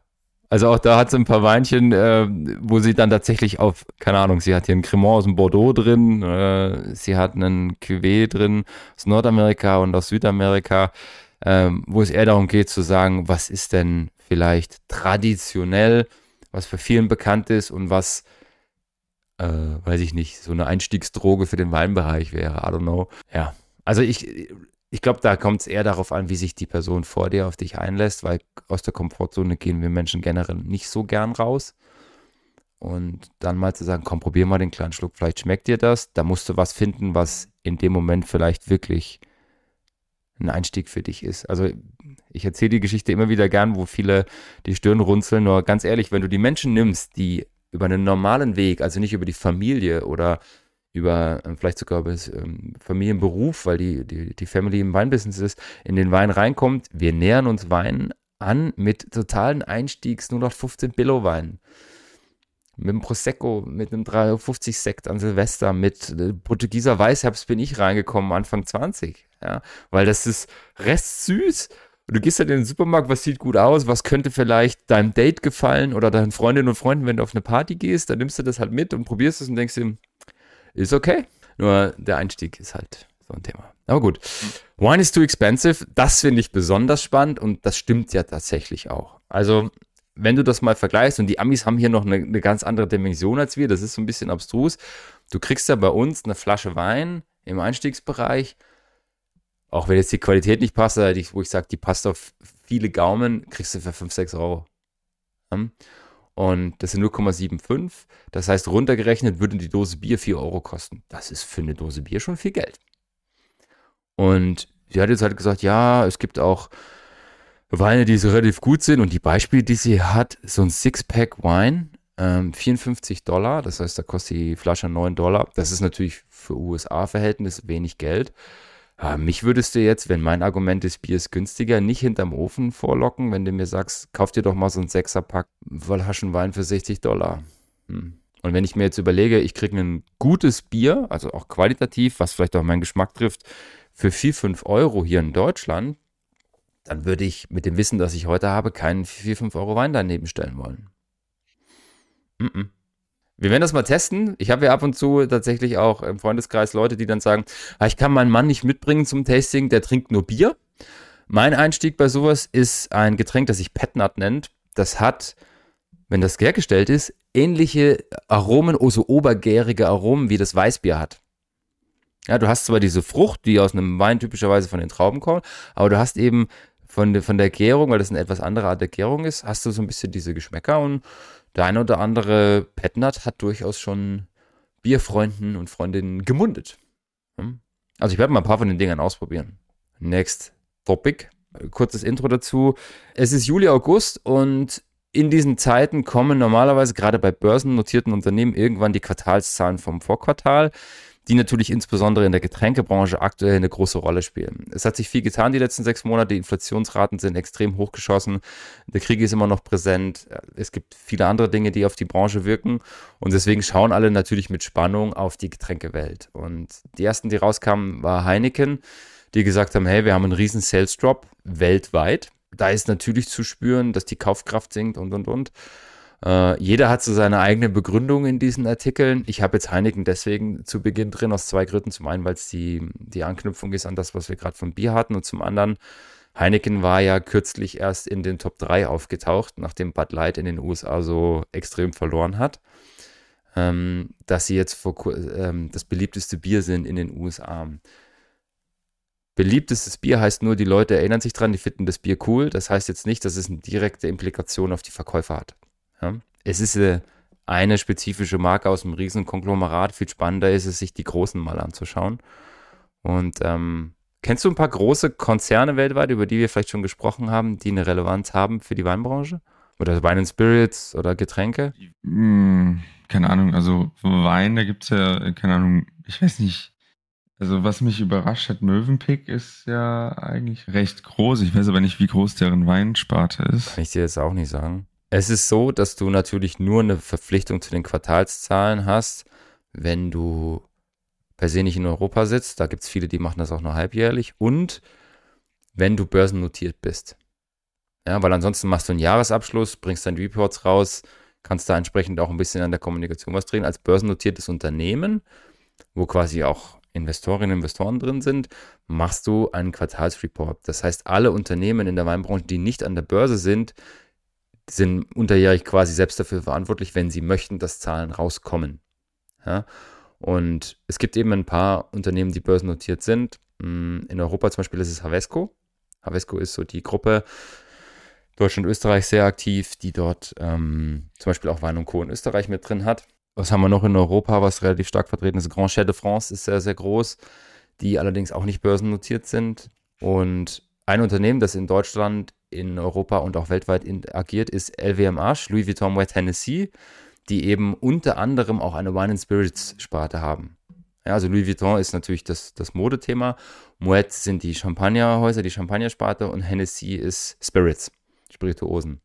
also auch da hat sie ein paar Weinchen, äh, wo sie dann tatsächlich auf, keine Ahnung, sie hat hier einen Cremant aus dem Bordeaux drin, äh, sie hat einen Cuvée drin aus Nordamerika und aus Südamerika, ähm, wo es eher darum geht zu sagen, was ist denn vielleicht traditionell, was für vielen bekannt ist und was, äh, weiß ich nicht, so eine Einstiegsdroge für den Weinbereich wäre, I don't know. Ja, also ich, ich glaube, da kommt es eher darauf an, wie sich die Person vor dir auf dich einlässt, weil aus der Komfortzone gehen wir Menschen generell nicht so gern raus. Und dann mal zu sagen, komm, probier mal den kleinen Schluck, vielleicht schmeckt dir das. Da musst du was finden, was in dem Moment vielleicht wirklich ein Einstieg für dich ist. Also ich erzähle die Geschichte immer wieder gern, wo viele die Stirn runzeln. Nur ganz ehrlich, wenn du die Menschen nimmst, die über einen normalen Weg, also nicht über die Familie oder über äh, vielleicht sogar über das ähm, Familienberuf, weil die, die, die Family im Weinbusiness ist, in den Wein reinkommt, wir nähern uns Wein an mit totalen Einstiegs 0815 Billow Wein. Mit dem Prosecco, mit einem 350 Sekt an Silvester, mit äh, Portugieser Weißherbst bin ich reingekommen, Anfang 20. Ja, weil das ist restsüß. Und du gehst halt in den Supermarkt, was sieht gut aus, was könnte vielleicht deinem Date gefallen oder deinen Freundinnen und Freunden, wenn du auf eine Party gehst, dann nimmst du das halt mit und probierst es und denkst dir, ist okay. Nur der Einstieg ist halt so ein Thema. Aber gut. Wine is too expensive, das finde ich besonders spannend und das stimmt ja tatsächlich auch. Also, wenn du das mal vergleichst und die Amis haben hier noch eine, eine ganz andere Dimension als wir, das ist so ein bisschen abstrus. Du kriegst ja bei uns eine Flasche Wein im Einstiegsbereich, auch wenn jetzt die Qualität nicht passt, wo ich sage, die passt auf viele Gaumen, kriegst du für 5, 6 Euro. Hm? Und das sind 0,75. Das heißt, runtergerechnet würde die Dose Bier 4 Euro kosten. Das ist für eine Dose Bier schon viel Geld. Und sie hat jetzt halt gesagt, ja, es gibt auch Weine, die so relativ gut sind. Und die Beispiele, die sie hat, so ein Sixpack Wein, ähm, 54 Dollar. Das heißt, da kostet die Flasche 9 Dollar. Das ist natürlich für USA-Verhältnis wenig Geld. Ja, mich würdest du jetzt, wenn mein Argument ist, Bier ist günstiger, nicht hinterm Ofen vorlocken, wenn du mir sagst, kauf dir doch mal so ein Sechserpack Flaschenwein für 60 Dollar. Hm. Und wenn ich mir jetzt überlege, ich kriege ein gutes Bier, also auch qualitativ, was vielleicht auch meinen Geschmack trifft, für 4, 5 Euro hier in Deutschland, dann würde ich mit dem Wissen, das ich heute habe, keinen 4, 5 Euro Wein daneben stellen wollen. Mm -mm. Wir werden das mal testen. Ich habe ja ab und zu tatsächlich auch im Freundeskreis Leute, die dann sagen, ah, ich kann meinen Mann nicht mitbringen zum Tasting, der trinkt nur Bier. Mein Einstieg bei sowas ist ein Getränk, das sich Petnat nennt. Das hat, wenn das hergestellt ist, ähnliche Aromen, also obergärige Aromen, wie das Weißbier hat. Ja, du hast zwar diese Frucht, die aus einem Wein typischerweise von den Trauben kommt, aber du hast eben von, von der Gärung, weil das eine etwas andere Art der Gärung ist, hast du so ein bisschen diese Geschmäcker und der eine oder andere Petnat hat durchaus schon Bierfreunden und Freundinnen gemundet. Hm? Also ich werde mal ein paar von den Dingern ausprobieren. Next Topic. Kurzes Intro dazu. Es ist Juli, August und in diesen Zeiten kommen normalerweise gerade bei börsennotierten Unternehmen irgendwann die Quartalszahlen vom Vorquartal die natürlich insbesondere in der Getränkebranche aktuell eine große Rolle spielen. Es hat sich viel getan die letzten sechs Monate, die Inflationsraten sind extrem hochgeschossen, der Krieg ist immer noch präsent, es gibt viele andere Dinge, die auf die Branche wirken und deswegen schauen alle natürlich mit Spannung auf die Getränkewelt. Und die ersten, die rauskamen, war Heineken, die gesagt haben, hey, wir haben einen riesen Sales Drop weltweit. Da ist natürlich zu spüren, dass die Kaufkraft sinkt und und und. Äh, jeder hat so seine eigene Begründung in diesen Artikeln. Ich habe jetzt Heineken deswegen zu Beginn drin, aus zwei Gründen. Zum einen, weil es die, die Anknüpfung ist an das, was wir gerade vom Bier hatten. Und zum anderen, Heineken war ja kürzlich erst in den Top 3 aufgetaucht, nachdem Bud Light in den USA so extrem verloren hat. Ähm, dass sie jetzt vor, ähm, das beliebteste Bier sind in den USA. Beliebtestes Bier heißt nur, die Leute erinnern sich dran, die finden das Bier cool. Das heißt jetzt nicht, dass es eine direkte Implikation auf die Verkäufer hat. Ja? Es ist äh, eine spezifische Marke aus einem riesen Konglomerat. Viel spannender ist es, sich die großen mal anzuschauen. Und ähm, kennst du ein paar große Konzerne weltweit, über die wir vielleicht schon gesprochen haben, die eine Relevanz haben für die Weinbranche? Oder Wein and Spirits oder Getränke? Hm, keine Ahnung, also Wein, da gibt es ja, keine Ahnung, ich weiß nicht. Also was mich überrascht hat, Mövenpick ist ja eigentlich recht groß. Ich weiß aber nicht, wie groß deren Weinsparte ist. Kann ich dir jetzt auch nicht sagen. Es ist so, dass du natürlich nur eine Verpflichtung zu den Quartalszahlen hast, wenn du per se nicht in Europa sitzt. Da gibt es viele, die machen das auch nur halbjährlich. Und wenn du börsennotiert bist. Ja, weil ansonsten machst du einen Jahresabschluss, bringst deine Reports raus, kannst da entsprechend auch ein bisschen an der Kommunikation was drehen. Als börsennotiertes Unternehmen, wo quasi auch Investorinnen und Investoren drin sind, machst du einen Quartalsreport. Das heißt, alle Unternehmen in der Weinbranche, die nicht an der Börse sind, sind unterjährig quasi selbst dafür verantwortlich, wenn sie möchten, dass Zahlen rauskommen. Ja? Und es gibt eben ein paar Unternehmen, die börsennotiert sind. Mm, in Europa zum Beispiel ist es Havesco. Havesco ist so die Gruppe, Deutschland, Österreich sehr aktiv, die dort ähm, zum Beispiel auch Wein und Co. in Österreich mit drin hat. Was haben wir noch in Europa, was relativ stark vertreten ist? Grand Chat de France ist sehr, sehr groß, die allerdings auch nicht börsennotiert sind. Und ein Unternehmen, das in Deutschland in Europa und auch weltweit in, agiert, ist LVMH, Louis Vuitton Moet Hennessy, die eben unter anderem auch eine Wine and Spirits Sparte haben. Ja, also Louis Vuitton ist natürlich das, das Modethema, Moet sind die Champagnerhäuser, die Champagnersparte und Hennessy ist Spirits, Spirituosen.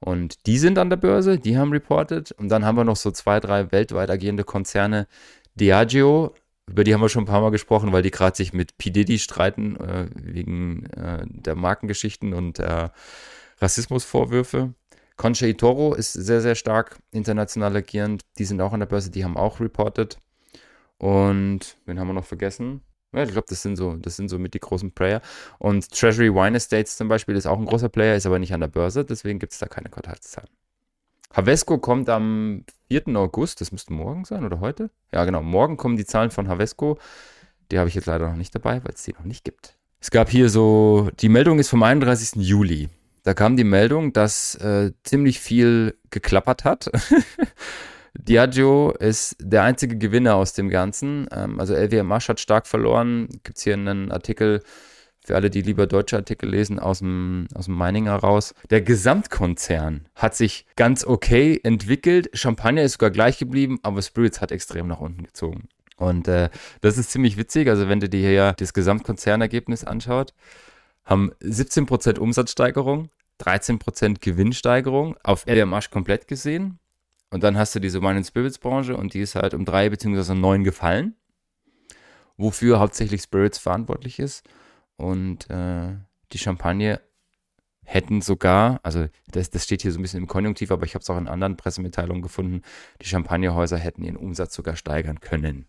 Und die sind an der Börse, die haben reported. Und dann haben wir noch so zwei, drei weltweit agierende Konzerne. Diageo über die haben wir schon ein paar Mal gesprochen, weil die gerade sich mit P. Diddy streiten, äh, wegen äh, der Markengeschichten und äh, Rassismusvorwürfe. Concha y Toro ist sehr, sehr stark international agierend. Die sind auch an der Börse, die haben auch reported. Und wen haben wir noch vergessen? Ja, ich glaube, das sind so, das sind so mit die großen Player. Und Treasury Wine Estates zum Beispiel ist auch ein großer Player, ist aber nicht an der Börse, deswegen gibt es da keine Quartalszahlen. Havesco kommt am 4. August, das müsste morgen sein oder heute? Ja, genau, morgen kommen die Zahlen von Havesco. Die habe ich jetzt leider noch nicht dabei, weil es die noch nicht gibt. Es gab hier so, die Meldung ist vom 31. Juli. Da kam die Meldung, dass äh, ziemlich viel geklappert hat. Diageo ist der einzige Gewinner aus dem Ganzen. Ähm, also LWMH hat stark verloren. Gibt es hier einen Artikel, für alle, die lieber deutsche Artikel lesen, aus dem, aus dem Mining heraus. Der Gesamtkonzern hat sich ganz okay entwickelt. Champagner ist sogar gleich geblieben, aber Spirits hat extrem nach unten gezogen. Und äh, das ist ziemlich witzig. Also, wenn du dir hier das Gesamtkonzernergebnis anschaut, haben 17% Umsatzsteigerung, 13% Gewinnsteigerung auf LMH komplett gesehen. Und dann hast du diese Wine Spirits Branche und die ist halt um drei bzw. neun gefallen, wofür hauptsächlich Spirits verantwortlich ist. Und äh, die Champagne hätten sogar, also das, das steht hier so ein bisschen im Konjunktiv, aber ich habe es auch in anderen Pressemitteilungen gefunden, die Champagnerhäuser hätten ihren Umsatz sogar steigern können,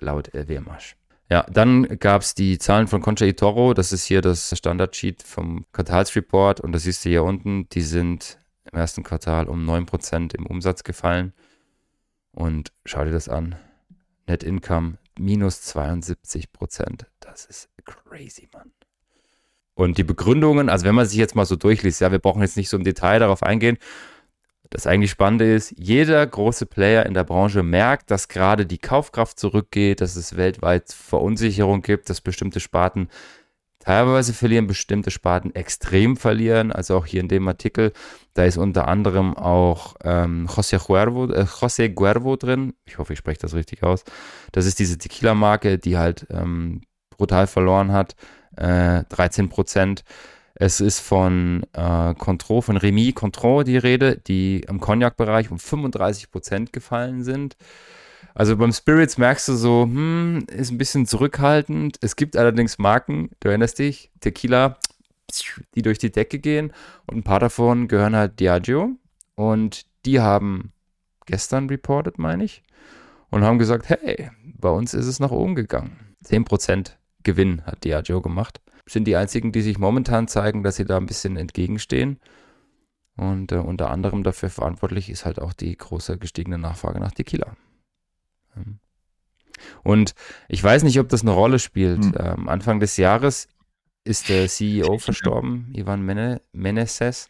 laut LWMH. Ja, dann gab es die Zahlen von Concha y Toro, das ist hier das Standardsheet vom Quartalsreport und das siehst du hier unten, die sind im ersten Quartal um 9% im Umsatz gefallen und schau dir das an, Net Income minus 72 Prozent. Das ist crazy, Mann. Und die Begründungen, also wenn man sich jetzt mal so durchliest, ja, wir brauchen jetzt nicht so im Detail darauf eingehen. Das eigentlich Spannende ist, jeder große Player in der Branche merkt, dass gerade die Kaufkraft zurückgeht, dass es weltweit Verunsicherung gibt, dass bestimmte Sparten Teilweise verlieren bestimmte Sparten extrem verlieren. Also auch hier in dem Artikel, da ist unter anderem auch ähm, José, Cuervo, äh, José Cuervo drin. Ich hoffe, ich spreche das richtig aus. Das ist diese Tequila-Marke, die halt ähm, brutal verloren hat. Äh, 13 Prozent. Es ist von äh, Contro, von Remy Contro die Rede, die im Cognac-Bereich um 35 Prozent gefallen sind. Also beim Spirits merkst du so, hm, ist ein bisschen zurückhaltend. Es gibt allerdings Marken, du erinnerst dich, Tequila, die durch die Decke gehen. Und ein paar davon gehören halt Diageo. Und die haben gestern reported, meine ich, und haben gesagt, hey, bei uns ist es nach oben gegangen. 10% Gewinn hat Diageo gemacht. Sind die einzigen, die sich momentan zeigen, dass sie da ein bisschen entgegenstehen. Und äh, unter anderem dafür verantwortlich ist halt auch die große gestiegene Nachfrage nach Tequila. Ähm, und ich weiß nicht, ob das eine Rolle spielt. Mhm. Ähm, Anfang des Jahres ist der CEO verstorben, Ivan Meneses.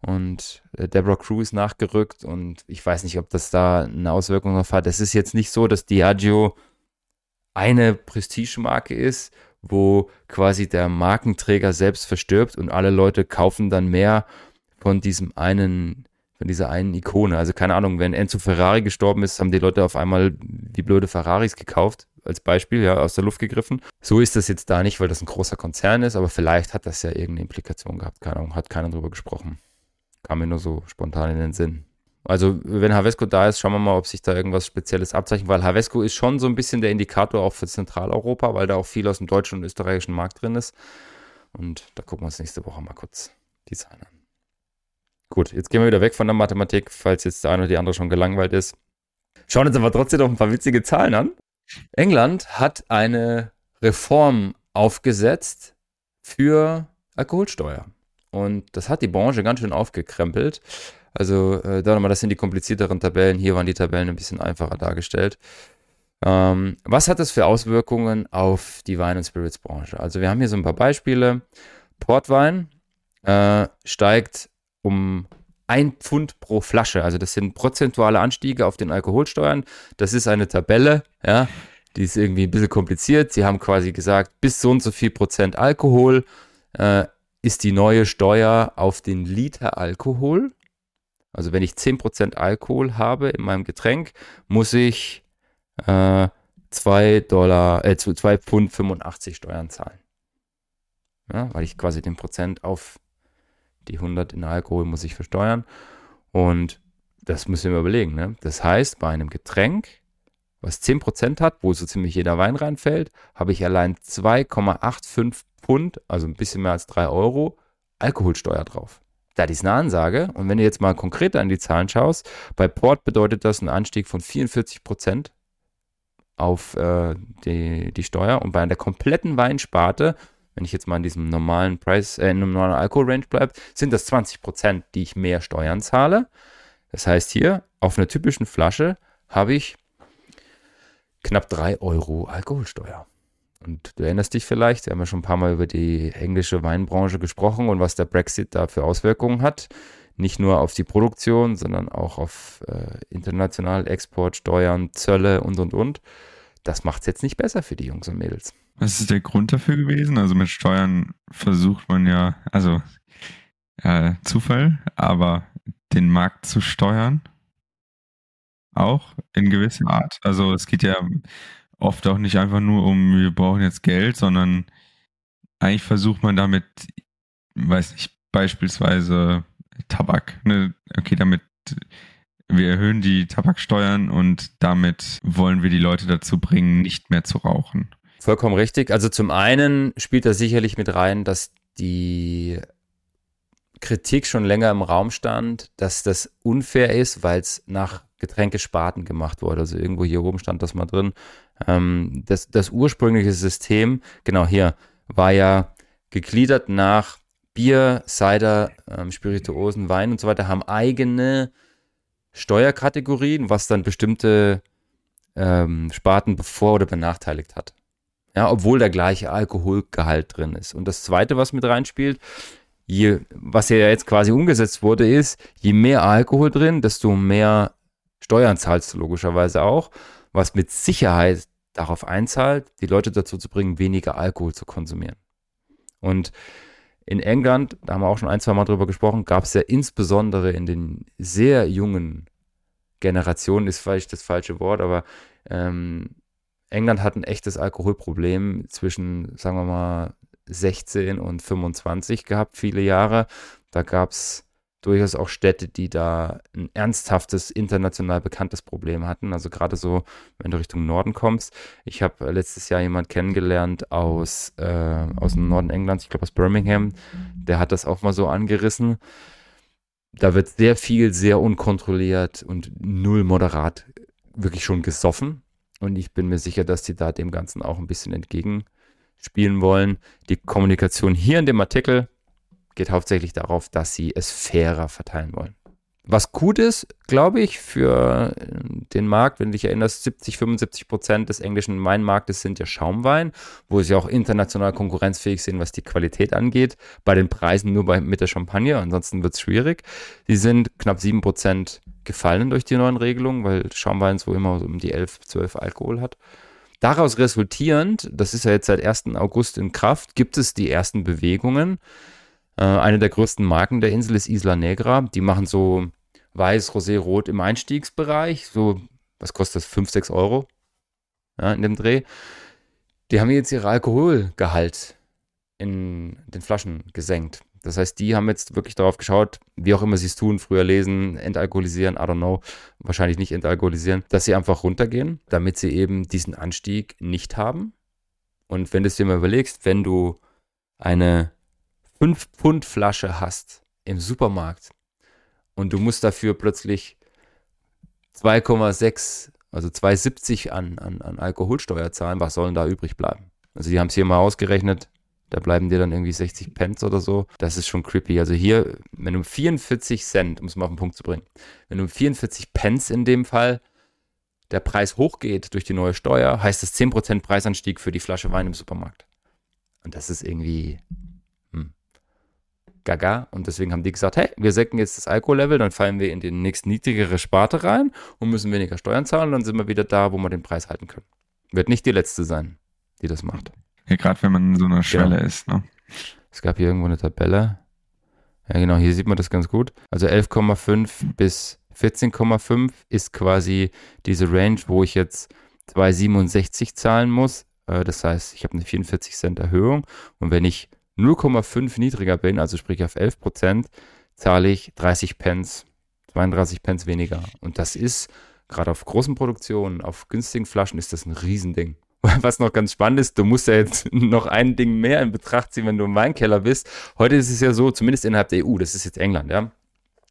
Und äh, Deborah Cruz nachgerückt. Und ich weiß nicht, ob das da eine Auswirkung darauf hat. Es ist jetzt nicht so, dass Diageo eine Prestigemarke ist, wo quasi der Markenträger selbst verstirbt und alle Leute kaufen dann mehr von diesem einen von dieser einen Ikone. Also keine Ahnung, wenn Enzo Ferrari gestorben ist, haben die Leute auf einmal die blöde Ferraris gekauft, als Beispiel, ja, aus der Luft gegriffen. So ist das jetzt da nicht, weil das ein großer Konzern ist, aber vielleicht hat das ja irgendeine Implikation gehabt. Keine Ahnung, hat keiner drüber gesprochen. Kam mir nur so spontan in den Sinn. Also, wenn Havesco da ist, schauen wir mal, ob sich da irgendwas Spezielles abzeichnet, weil Havesco ist schon so ein bisschen der Indikator auch für Zentraleuropa, weil da auch viel aus dem deutschen und österreichischen Markt drin ist. Und da gucken wir uns nächste Woche mal kurz die Zahlen an. Gut, jetzt gehen wir wieder weg von der Mathematik, falls jetzt der eine oder die andere schon gelangweilt ist. Schauen uns aber trotzdem noch ein paar witzige Zahlen an. England hat eine Reform aufgesetzt für Alkoholsteuer. Und das hat die Branche ganz schön aufgekrempelt. Also, äh, da nochmal, das sind die komplizierteren Tabellen. Hier waren die Tabellen ein bisschen einfacher dargestellt. Ähm, was hat das für Auswirkungen auf die Wein- und Spirits-Branche? Also, wir haben hier so ein paar Beispiele. Portwein äh, steigt um ein Pfund pro Flasche. Also das sind prozentuale Anstiege auf den Alkoholsteuern. Das ist eine Tabelle, ja, die ist irgendwie ein bisschen kompliziert. Sie haben quasi gesagt, bis so und so viel Prozent Alkohol äh, ist die neue Steuer auf den Liter Alkohol. Also wenn ich 10% Alkohol habe in meinem Getränk, muss ich äh, 2 Dollar, äh, 2 Pfund 85 Steuern zahlen. Ja, weil ich quasi den Prozent auf die 100 in Alkohol muss ich versteuern. Und das müssen wir überlegen. Ne? Das heißt, bei einem Getränk, was 10% hat, wo so ziemlich jeder Wein reinfällt, habe ich allein 2,85 Pfund, also ein bisschen mehr als 3 Euro, Alkoholsteuer drauf. Das ist eine Ansage. Und wenn du jetzt mal konkreter an die Zahlen schaust, bei Port bedeutet das einen Anstieg von 44% auf äh, die, die Steuer. Und bei der kompletten Weinsparte wenn ich jetzt mal in diesem normalen Preis, äh, in einem normalen Alkoholrange bleibe, sind das 20 Prozent, die ich mehr Steuern zahle. Das heißt hier, auf einer typischen Flasche habe ich knapp 3 Euro Alkoholsteuer. Und du erinnerst dich vielleicht, wir haben ja schon ein paar Mal über die englische Weinbranche gesprochen und was der Brexit da für Auswirkungen hat. Nicht nur auf die Produktion, sondern auch auf äh, international Exportsteuern, Zölle und, und, und. Das macht es jetzt nicht besser für die Jungs und Mädels. Was ist der Grund dafür gewesen? Also mit Steuern versucht man ja, also ja, Zufall, aber den Markt zu steuern auch in gewisser Art. Also es geht ja oft auch nicht einfach nur um, wir brauchen jetzt Geld, sondern eigentlich versucht man damit, weiß nicht, beispielsweise Tabak, ne? okay, damit wir erhöhen die Tabaksteuern und damit wollen wir die Leute dazu bringen, nicht mehr zu rauchen. Vollkommen richtig. Also zum einen spielt da sicherlich mit rein, dass die Kritik schon länger im Raum stand, dass das unfair ist, weil es nach Getränkesparten gemacht wurde. Also irgendwo hier oben stand das mal drin. Ähm, das, das ursprüngliche System, genau hier, war ja gegliedert nach Bier, Cider, ähm, Spirituosen, Wein und so weiter, haben eigene Steuerkategorien, was dann bestimmte ähm, Sparten bevor oder benachteiligt hat. Ja, obwohl der gleiche Alkoholgehalt drin ist. Und das zweite, was mit reinspielt, je, was ja jetzt quasi umgesetzt wurde, ist, je mehr Alkohol drin, desto mehr Steuern zahlst du logischerweise auch, was mit Sicherheit darauf einzahlt, die Leute dazu zu bringen, weniger Alkohol zu konsumieren. Und in England, da haben wir auch schon ein, zwei Mal drüber gesprochen, gab es ja insbesondere in den sehr jungen Generationen, ist vielleicht das falsche Wort, aber ähm, England hat ein echtes Alkoholproblem zwischen, sagen wir mal, 16 und 25 gehabt, viele Jahre. Da gab es durchaus auch Städte, die da ein ernsthaftes, international bekanntes Problem hatten. Also gerade so, wenn du Richtung Norden kommst. Ich habe letztes Jahr jemanden kennengelernt aus, äh, aus dem Norden Englands, ich glaube aus Birmingham. Der hat das auch mal so angerissen. Da wird sehr viel, sehr unkontrolliert und null moderat wirklich schon gesoffen. Und ich bin mir sicher, dass die da dem Ganzen auch ein bisschen entgegenspielen wollen. Die Kommunikation hier in dem Artikel geht hauptsächlich darauf, dass sie es fairer verteilen wollen. Was gut ist, glaube ich, für äh, den Markt, wenn du dich erinnerst, 70, 75 Prozent des englischen Weinmarktes sind ja Schaumwein, wo sie auch international konkurrenzfähig sind, was die Qualität angeht. Bei den Preisen nur bei, mit der Champagne, ansonsten wird es schwierig. Sie sind knapp 7 Prozent gefallen durch die neuen Regelungen, weil Schaumwein so immer um die 11, 12 Alkohol hat. Daraus resultierend, das ist ja jetzt seit 1. August in Kraft, gibt es die ersten Bewegungen. Äh, eine der größten Marken der Insel ist Isla Negra. Die machen so weiß, rosé, rot im Einstiegsbereich. So, was kostet das? 5, 6 Euro ja, in dem Dreh. Die haben jetzt ihre Alkoholgehalt in den Flaschen gesenkt. Das heißt, die haben jetzt wirklich darauf geschaut, wie auch immer sie es tun, früher lesen, entalkoholisieren, I don't know, wahrscheinlich nicht entalkoholisieren, dass sie einfach runtergehen, damit sie eben diesen Anstieg nicht haben. Und wenn du es dir mal überlegst, wenn du eine 5 Pfund Flasche hast im Supermarkt und du musst dafür plötzlich 2,6, also 2,70 an, an, an Alkoholsteuer zahlen, was soll denn da übrig bleiben? Also die haben es hier mal ausgerechnet, da bleiben dir dann irgendwie 60 Pence oder so. Das ist schon creepy. Also hier, wenn du 44 Cent, um es mal auf den Punkt zu bringen, wenn du 44 Pence in dem Fall der Preis hochgeht durch die neue Steuer, heißt das 10% Preisanstieg für die Flasche Wein im Supermarkt. Und das ist irgendwie gaga. Und deswegen haben die gesagt, hey, wir senken jetzt das Alkohollevel, dann fallen wir in die nächst niedrigere Sparte rein und müssen weniger Steuern zahlen. Und dann sind wir wieder da, wo wir den Preis halten können. Wird nicht die letzte sein, die das macht. Ja, gerade wenn man in so einer Schwelle genau. ist. Ne? Es gab hier irgendwo eine Tabelle. Ja, genau, hier sieht man das ganz gut. Also 11,5 bis 14,5 ist quasi diese Range, wo ich jetzt 2,67 zahlen muss. Äh, das heißt, ich habe eine 44 Cent Erhöhung. Und wenn ich 0,5 niedriger bin, also sprich auf 11 Prozent, zahle ich 30 Pence, 32 Pence weniger. Und das ist gerade auf großen Produktionen, auf günstigen Flaschen ist das ein Riesending. Was noch ganz spannend ist, du musst ja jetzt noch ein Ding mehr in Betracht ziehen, wenn du im Weinkeller bist. Heute ist es ja so, zumindest innerhalb der EU, das ist jetzt England, ja.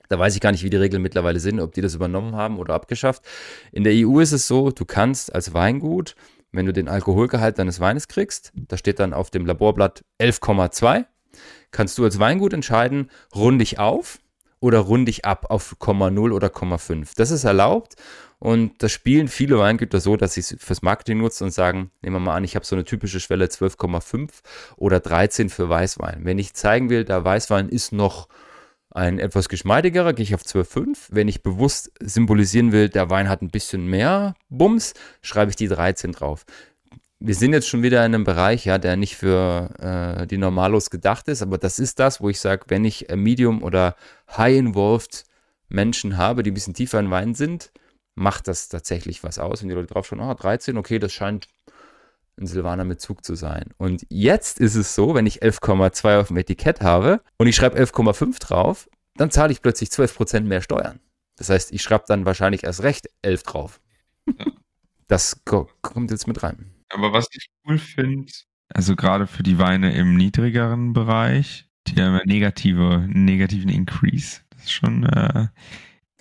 Da weiß ich gar nicht, wie die Regeln mittlerweile sind, ob die das übernommen haben oder abgeschafft. In der EU ist es so, du kannst als Weingut wenn du den Alkoholgehalt deines Weines kriegst, da steht dann auf dem Laborblatt 11,2, kannst du als Weingut entscheiden, runde ich auf oder runde ich ab auf 0,0 oder 0,5. Das ist erlaubt und das spielen viele Weingüter so, dass sie es fürs Marketing nutzen und sagen, nehmen wir mal an, ich habe so eine typische Schwelle 12,5 oder 13 für Weißwein. Wenn ich zeigen will, der Weißwein ist noch ein etwas geschmeidigerer, gehe ich auf 12,5. Wenn ich bewusst symbolisieren will, der Wein hat ein bisschen mehr Bums, schreibe ich die 13 drauf. Wir sind jetzt schon wieder in einem Bereich, ja, der nicht für äh, die Normalos gedacht ist, aber das ist das, wo ich sage, wenn ich Medium oder High-Involved Menschen habe, die ein bisschen tiefer in Wein sind, macht das tatsächlich was aus. Wenn die Leute drauf schauen, oh, 13, okay, das scheint ein Silvaner mit Zug zu sein. Und jetzt ist es so, wenn ich 11,2 auf dem Etikett habe und ich schreibe 11,5 drauf, dann zahle ich plötzlich 12% mehr Steuern. Das heißt, ich schreibe dann wahrscheinlich erst recht 11 drauf. Ja. Das kommt jetzt mit rein. Aber was ich cool finde, also gerade für die Weine im niedrigeren Bereich, die haben negative, negativen Increase. Das ist schon äh,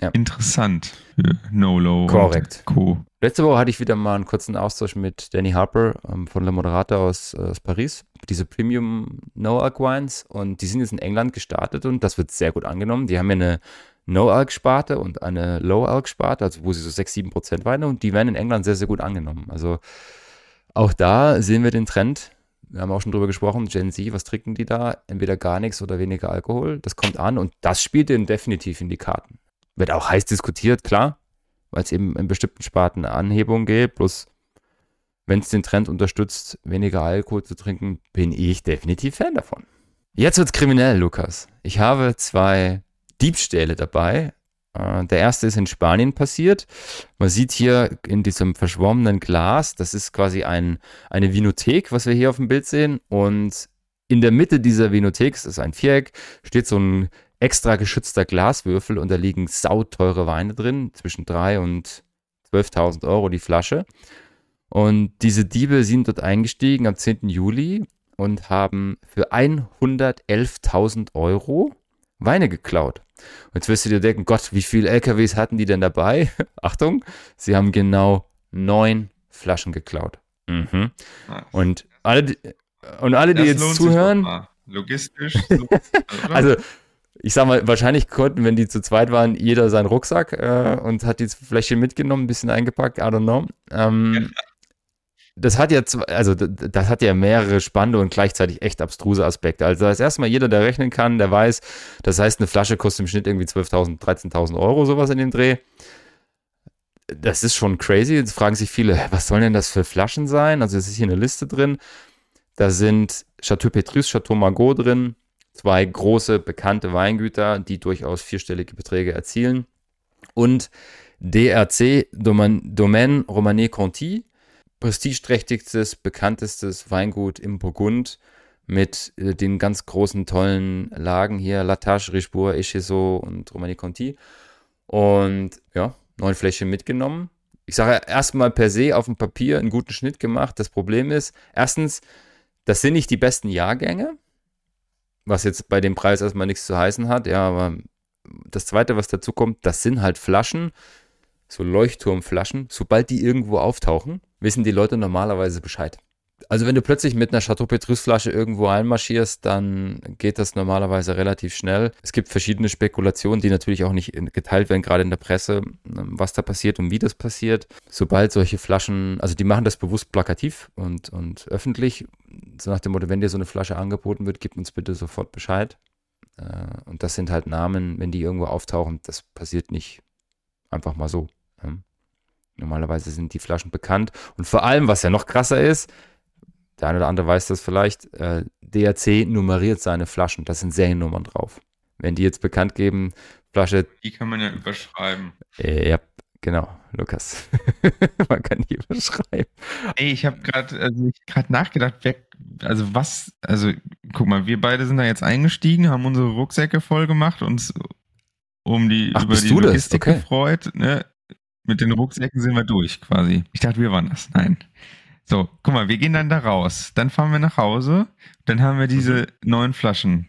ja. interessant für No-Low und Co. Letzte Woche hatte ich wieder mal einen kurzen Austausch mit Danny Harper ähm, von Le Moderator aus, aus Paris. Diese Premium No-Alk Wines und die sind jetzt in England gestartet und das wird sehr gut angenommen. Die haben ja eine No-Alk-Sparte und eine Low-Alk-Sparte, also wo sie so 6, 7 Prozent Weine und die werden in England sehr, sehr gut angenommen. Also auch da sehen wir den Trend. Wir haben auch schon drüber gesprochen, Gen Z, was trinken die da? Entweder gar nichts oder weniger Alkohol. Das kommt an und das spielt denen definitiv in die Karten. Wird auch heiß diskutiert, klar, weil es eben in bestimmten Sparten eine Anhebung gibt. Bloß wenn es den Trend unterstützt, weniger Alkohol zu trinken, bin ich definitiv Fan davon. Jetzt wird's kriminell, Lukas. Ich habe zwei Diebstähle dabei. Äh, der erste ist in Spanien passiert. Man sieht hier in diesem verschwommenen Glas, das ist quasi ein, eine Vinothek, was wir hier auf dem Bild sehen. Und in der Mitte dieser Vinothek, das ist ein Viereck, steht so ein extra geschützter Glaswürfel und da liegen sauteure Weine drin, zwischen 3 und 12.000 Euro die Flasche. Und diese Diebe sind dort eingestiegen am 10. Juli und haben für 111.000 Euro Weine geklaut. Und jetzt wirst du dir denken, Gott, wie viele LKWs hatten die denn dabei? Achtung, sie haben genau neun Flaschen geklaut. Mhm. Und alle, und alle, die jetzt zuhören. Logistisch. also, ich sag mal, wahrscheinlich konnten, wenn die zu zweit waren, jeder seinen Rucksack äh, und hat die Fläschchen mitgenommen, ein bisschen eingepackt, I don't know. Ähm, das hat ja, also das hat ja mehrere spannende und gleichzeitig echt abstruse Aspekte. Also das erste Mal jeder, der rechnen kann, der weiß, das heißt, eine Flasche kostet im Schnitt irgendwie 12.000, 13.000 Euro, sowas in dem Dreh. Das ist schon crazy. Jetzt fragen sich viele, was sollen denn das für Flaschen sein? Also es ist hier eine Liste drin. Da sind Chateau Petrus, Chateau Margaux drin, zwei große bekannte Weingüter, die durchaus vierstellige Beträge erzielen. Und DRC, Domaine Romanée Conti, prestigeträchtigstes, bekanntestes Weingut im Burgund mit äh, den ganz großen, tollen Lagen hier, Latache, Richebourg, Echezot und Romani Conti. Und ja, neun Fläschchen mitgenommen. Ich sage erstmal per se auf dem Papier einen guten Schnitt gemacht. Das Problem ist, erstens, das sind nicht die besten Jahrgänge, was jetzt bei dem Preis erstmal nichts zu heißen hat. Ja, aber das zweite, was dazu kommt, das sind halt Flaschen, so Leuchtturmflaschen. Sobald die irgendwo auftauchen, wissen die Leute normalerweise Bescheid. Also wenn du plötzlich mit einer Chateau Petrus Flasche irgendwo einmarschierst, dann geht das normalerweise relativ schnell. Es gibt verschiedene Spekulationen, die natürlich auch nicht geteilt werden, gerade in der Presse, ähm, was da passiert und wie das passiert. Sobald solche Flaschen, also die machen das bewusst plakativ und, und öffentlich, so nach dem Motto, wenn dir so eine Flasche angeboten wird, gib uns bitte sofort Bescheid. Äh, und das sind halt Namen, wenn die irgendwo auftauchen, das passiert nicht einfach mal so. Normalerweise sind die Flaschen bekannt. Und vor allem, was ja noch krasser ist, der eine oder andere weiß das vielleicht, äh, DRC nummeriert seine Flaschen. Da sind Seriennummern drauf. Wenn die jetzt bekannt geben, Flasche. Die kann man ja überschreiben. Äh, ja, genau, Lukas. man kann die überschreiben. Ey, ich habe gerade also gerade nachgedacht, wer, also was, also guck mal, wir beide sind da jetzt eingestiegen, haben unsere Rucksäcke voll gemacht, uns um die Ach, über die Logistik okay. gefreut, ne? Mit den Rucksäcken sind wir durch quasi. Ich dachte, wir waren das. Nein. So, guck mal, wir gehen dann da raus. Dann fahren wir nach Hause. Dann haben wir diese mhm. neun Flaschen.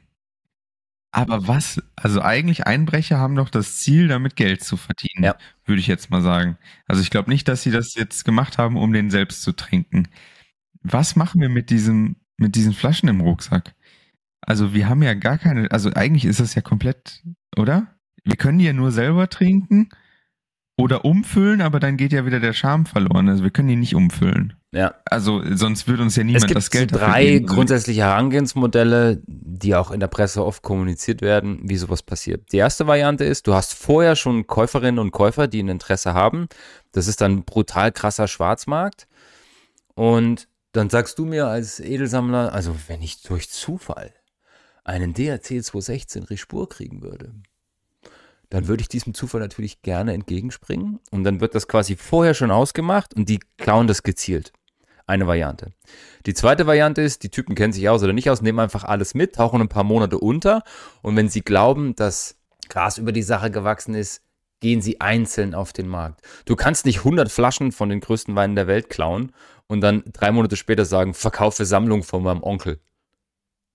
Aber was, also eigentlich Einbrecher haben doch das Ziel, damit Geld zu verdienen, ja. würde ich jetzt mal sagen. Also ich glaube nicht, dass sie das jetzt gemacht haben, um den selbst zu trinken. Was machen wir mit diesem, mit diesen Flaschen im Rucksack? Also wir haben ja gar keine, also eigentlich ist das ja komplett, oder? Wir können die ja nur selber trinken oder umfüllen, aber dann geht ja wieder der Charme verloren. Also wir können ihn nicht umfüllen. Ja. Also sonst würde uns ja niemand das Geld dafür drei geben. drei grundsätzliche Herangehensmodelle, die auch in der Presse oft kommuniziert werden, wie sowas passiert. Die erste Variante ist, du hast vorher schon Käuferinnen und Käufer, die ein Interesse haben. Das ist dann brutal krasser Schwarzmarkt. Und dann sagst du mir als Edelsammler, also wenn ich durch Zufall einen DRC 216 Rispur kriegen würde, dann würde ich diesem Zufall natürlich gerne entgegenspringen. Und dann wird das quasi vorher schon ausgemacht und die klauen das gezielt. Eine Variante. Die zweite Variante ist, die Typen kennen sich aus oder nicht aus, nehmen einfach alles mit, tauchen ein paar Monate unter und wenn sie glauben, dass Gras über die Sache gewachsen ist, gehen sie einzeln auf den Markt. Du kannst nicht 100 Flaschen von den größten Weinen der Welt klauen und dann drei Monate später sagen, verkaufe Sammlung von meinem Onkel.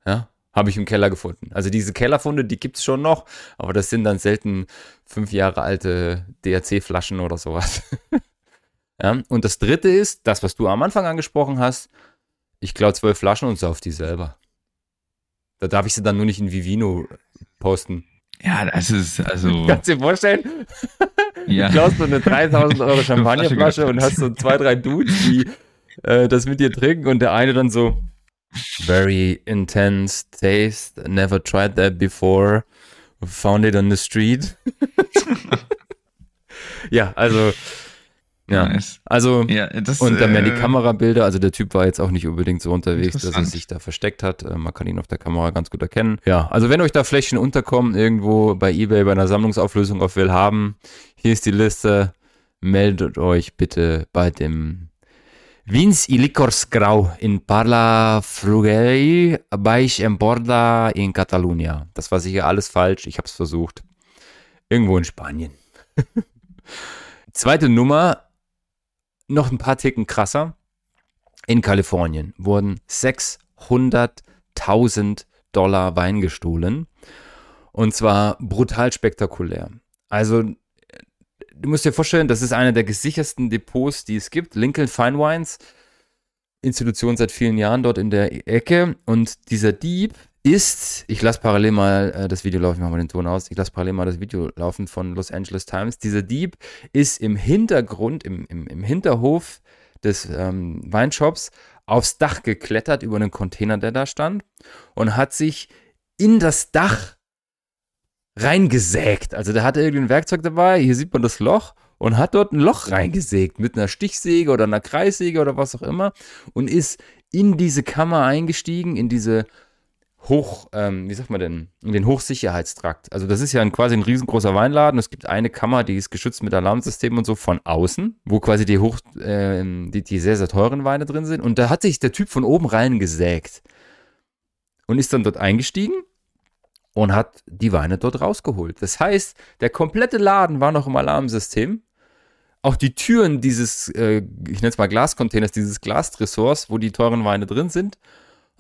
Ja, habe ich im Keller gefunden. Also diese Kellerfunde, die gibt es schon noch, aber das sind dann selten fünf Jahre alte DRC-Flaschen oder sowas. ja, und das dritte ist, das, was du am Anfang angesprochen hast, ich klaue zwölf Flaschen und sauf die selber. Da darf ich sie dann nur nicht in Vivino posten. Ja, das ist also. Kannst du dir vorstellen? Ja. Du klaust so eine 3000 Euro Champagnerflasche und hast so zwei, drei Dudes, die äh, das mit dir trinken und der eine dann so, very intense taste. Never tried that before. Found it on the street. ja, also Ja, nice. also ja, das, und dann werden die äh, Kamerabilder, also der Typ war jetzt auch nicht unbedingt so unterwegs, dass er sich da versteckt hat. Äh, man kann ihn auf der Kamera ganz gut erkennen. Ja, also wenn euch da Flächen unterkommen, irgendwo bei Ebay bei einer Sammlungsauflösung auf Willhaben, hier ist die Liste. Meldet euch bitte bei dem Vins i Licors Grau in Parla Frugei Baix Emporda in Catalunya. Das war sicher alles falsch, ich habe es versucht. Irgendwo in Spanien. Zweite Nummer, noch ein paar Ticken krasser. In Kalifornien wurden 600.000 Dollar Wein gestohlen. Und zwar brutal spektakulär. Also, du musst dir vorstellen, das ist einer der gesichersten Depots, die es gibt. Lincoln Fine Wines, Institution seit vielen Jahren dort in der Ecke. Und dieser Dieb ist, ich lasse parallel mal äh, das Video laufen, ich mache mal den Ton aus, ich lasse parallel mal das Video laufen von Los Angeles Times. Dieser Dieb ist im Hintergrund, im, im, im Hinterhof des ähm, Weinshops aufs Dach geklettert über einen Container, der da stand und hat sich in das Dach reingesägt. Also der hatte irgendwie ein Werkzeug dabei, hier sieht man das Loch und hat dort ein Loch reingesägt mit einer Stichsäge oder einer Kreissäge oder was auch immer und ist in diese Kammer eingestiegen, in diese Hoch, ähm, wie sagt man denn, in den Hochsicherheitstrakt. Also das ist ja ein, quasi ein riesengroßer Weinladen. Es gibt eine Kammer, die ist geschützt mit Alarmsystem und so von außen, wo quasi die hoch, äh, die, die sehr, sehr teuren Weine drin sind. Und da hat sich der Typ von oben rein gesägt und ist dann dort eingestiegen und hat die Weine dort rausgeholt. Das heißt, der komplette Laden war noch im Alarmsystem. Auch die Türen dieses, äh, ich nenne es mal Glascontainers, dieses Glastresors, wo die teuren Weine drin sind,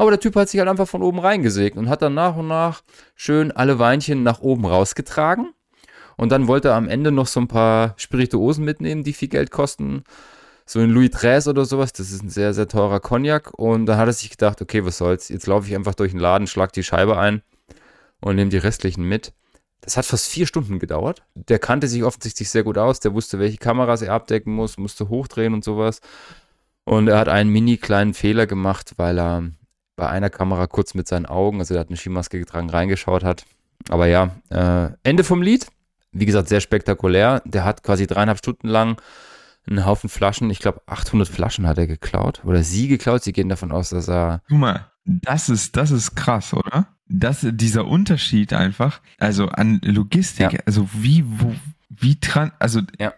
aber der Typ hat sich halt einfach von oben reingesägt und hat dann nach und nach schön alle Weinchen nach oben rausgetragen. Und dann wollte er am Ende noch so ein paar Spirituosen mitnehmen, die viel Geld kosten. So ein Louis XIII oder sowas. Das ist ein sehr, sehr teurer Cognac. Und dann hat er sich gedacht, okay, was soll's. Jetzt laufe ich einfach durch den Laden, schlag die Scheibe ein und nehme die restlichen mit. Das hat fast vier Stunden gedauert. Der kannte sich offensichtlich sehr gut aus. Der wusste, welche Kameras er abdecken muss, musste hochdrehen und sowas. Und er hat einen mini kleinen Fehler gemacht, weil er bei einer Kamera kurz mit seinen Augen, also er hat eine Skimaske getragen, reingeschaut hat. Aber ja, äh, Ende vom Lied. Wie gesagt, sehr spektakulär. Der hat quasi dreieinhalb Stunden lang einen Haufen Flaschen, ich glaube 800 Flaschen hat er geklaut oder sie geklaut. Sie gehen davon aus, dass er. Guck mal, das ist, das ist krass, oder? Das, dieser Unterschied einfach, also an Logistik, ja. also wie, wo, wie dran, also ja.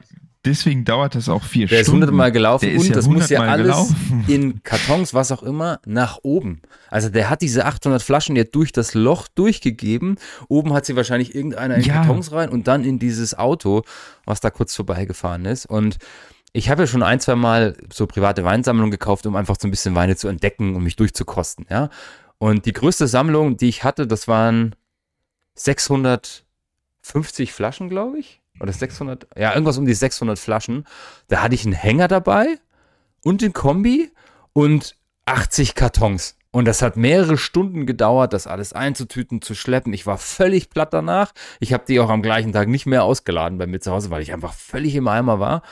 Deswegen dauert das auch vier der Stunden. Der ist hundertmal gelaufen und ja das muss ja alles gelaufen. in Kartons, was auch immer, nach oben. Also der hat diese 800 Flaschen ja durch das Loch durchgegeben. Oben hat sie wahrscheinlich irgendeiner in ja. Kartons rein und dann in dieses Auto, was da kurz vorbeigefahren ist. Und ich habe ja schon ein, zwei Mal so private Weinsammlungen gekauft, um einfach so ein bisschen Weine zu entdecken und mich durchzukosten, ja. Und die größte Sammlung, die ich hatte, das waren 650 Flaschen, glaube ich oder 600, ja, irgendwas um die 600 Flaschen. Da hatte ich einen Hänger dabei und den Kombi und 80 Kartons. Und das hat mehrere Stunden gedauert, das alles einzutüten, zu schleppen. Ich war völlig platt danach. Ich habe die auch am gleichen Tag nicht mehr ausgeladen bei mir zu Hause, weil ich einfach völlig im Eimer war.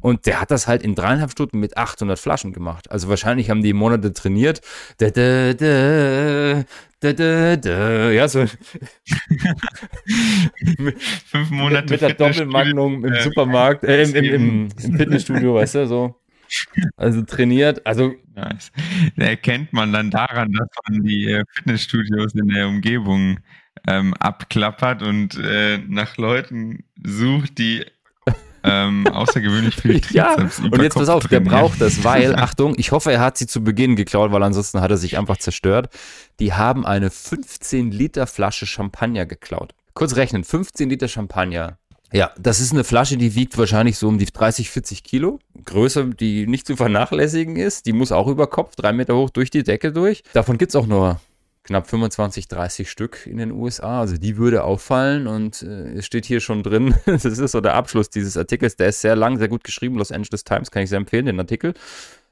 Und der hat das halt in dreieinhalb Stunden mit 800 Flaschen gemacht. Also wahrscheinlich haben die Monate trainiert. Da, da, da, da, da, da. Ja, so. Fünf Monate. Mit, mit der Doppelmagnum im Supermarkt, äh, im, im, im, im Fitnessstudio, weißt du, so. Also trainiert, also. Nice. Da erkennt man dann daran, dass man die äh, Fitnessstudios in der Umgebung ähm, abklappert und äh, nach Leuten sucht, die ähm, außergewöhnlich viel Ja, und jetzt pass auf, der braucht das, weil, Achtung, ich hoffe, er hat sie zu Beginn geklaut, weil ansonsten hat er sich einfach zerstört. Die haben eine 15 Liter Flasche Champagner geklaut. Kurz rechnen, 15 Liter Champagner. Ja, das ist eine Flasche, die wiegt wahrscheinlich so um die 30, 40 Kilo. Größe, die nicht zu vernachlässigen ist. Die muss auch über Kopf, drei Meter hoch durch die Decke durch. Davon gibt es auch nur knapp 25, 30 Stück in den USA. Also die würde auffallen und äh, es steht hier schon drin, das ist so der Abschluss dieses Artikels. Der ist sehr lang, sehr gut geschrieben. Los Angeles Times kann ich sehr empfehlen, den Artikel.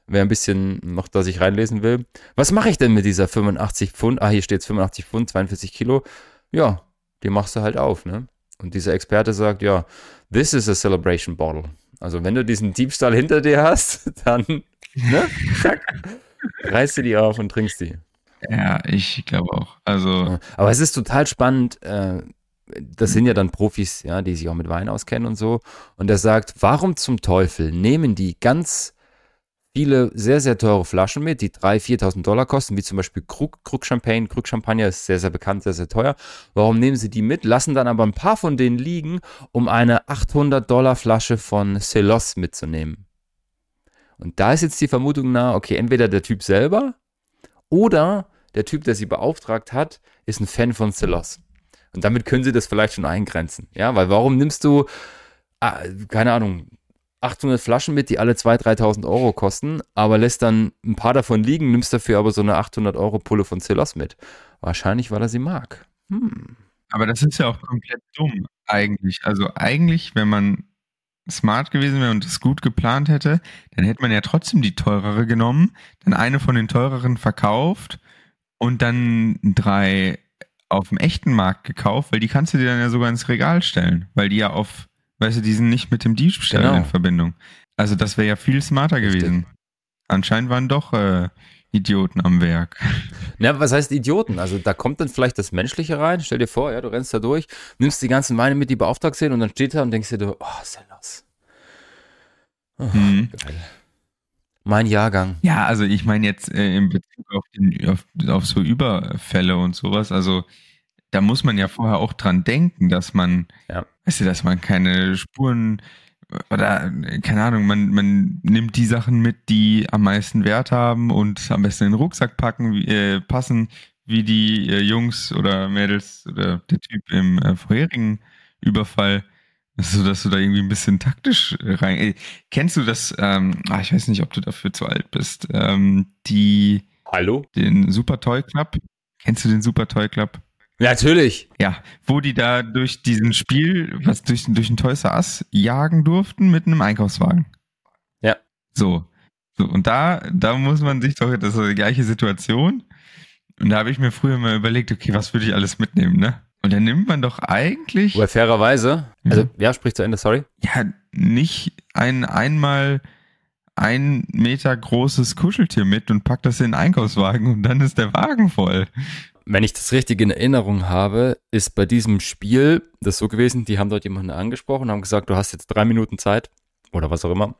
Wer ein bisschen noch da sich reinlesen will. Was mache ich denn mit dieser 85 Pfund? Ah, hier steht es 85 Pfund, 42 Kilo. Ja, die machst du halt auf, ne? Und dieser Experte sagt, ja, this is a celebration bottle. Also wenn du diesen Diebstahl hinter dir hast, dann, ne, zack, reißt du die auf und trinkst die. Ja, ich glaube auch. Also. Aber es ist total spannend, äh, das sind ja dann Profis, ja, die sich auch mit Wein auskennen und so. Und er sagt, warum zum Teufel nehmen die ganz viele sehr, sehr teure Flaschen mit, die 3.000, 4.000 Dollar kosten, wie zum Beispiel Krug, Krug Champagne. Krug Champagner ist sehr, sehr bekannt, sehr, sehr teuer. Warum nehmen sie die mit, lassen dann aber ein paar von denen liegen, um eine 800 Dollar Flasche von Celos mitzunehmen? Und da ist jetzt die Vermutung nahe, okay, entweder der Typ selber oder der Typ, der sie beauftragt hat, ist ein Fan von Celos. Und damit können sie das vielleicht schon eingrenzen. Ja, weil warum nimmst du, ah, keine Ahnung, 800 Flaschen mit, die alle 2.000, 3.000 Euro kosten, aber lässt dann ein paar davon liegen, nimmst dafür aber so eine 800 Euro Pulle von Celos mit. Wahrscheinlich, weil er sie mag. Hm. Aber das ist ja auch komplett dumm, eigentlich. Also eigentlich, wenn man smart gewesen wäre und es gut geplant hätte, dann hätte man ja trotzdem die teurere genommen, dann eine von den teureren verkauft und dann drei auf dem echten Markt gekauft, weil die kannst du dir dann ja sogar ins Regal stellen, weil die ja auf, weißt du, die sind nicht mit dem Diebstahl genau. in Verbindung. Also das wäre ja viel smarter Richtig. gewesen. Anscheinend waren doch äh, Idioten am Werk. Na, was heißt Idioten? Also da kommt dann vielleicht das Menschliche rein. Stell dir vor, ja, du rennst da durch, nimmst die ganzen Weine mit, die beauftragt sind und dann steht da und denkst dir, oh, Sellers. Oh, mhm. Geil. Mein Jahrgang. Ja, also ich meine jetzt äh, in Bezug auf, den, auf, auf so Überfälle und sowas, also da muss man ja vorher auch dran denken, dass man, ja. weißt du, dass man keine Spuren oder keine Ahnung, man, man nimmt die Sachen mit, die am meisten Wert haben und am besten in den Rucksack packen, äh, passen, wie die äh, Jungs oder Mädels oder der Typ im äh, vorherigen Überfall so dass du da irgendwie ein bisschen taktisch äh, rein. Ey, kennst du das? Ähm, ach, ich weiß nicht, ob du dafür zu alt bist. Ähm, die. Hallo? Den Super Toy Club. Kennst du den Super Toy Club? Natürlich. Ja, wo die da durch diesen Spiel, was durch, durch ein Toys R Us jagen durften mit einem Einkaufswagen. Ja. So. So, und da, da muss man sich doch, das ist die gleiche Situation. Und da habe ich mir früher mal überlegt, okay, was würde ich alles mitnehmen, ne? Und dann nimmt man doch eigentlich. Oder fairerweise. Also, ja, ja sprich zu Ende, sorry. Ja, nicht ein einmal ein Meter großes Kuscheltier mit und packt das in den Einkaufswagen und dann ist der Wagen voll. Wenn ich das richtig in Erinnerung habe, ist bei diesem Spiel das so gewesen, die haben dort jemanden angesprochen, haben gesagt, du hast jetzt drei Minuten Zeit oder was auch immer,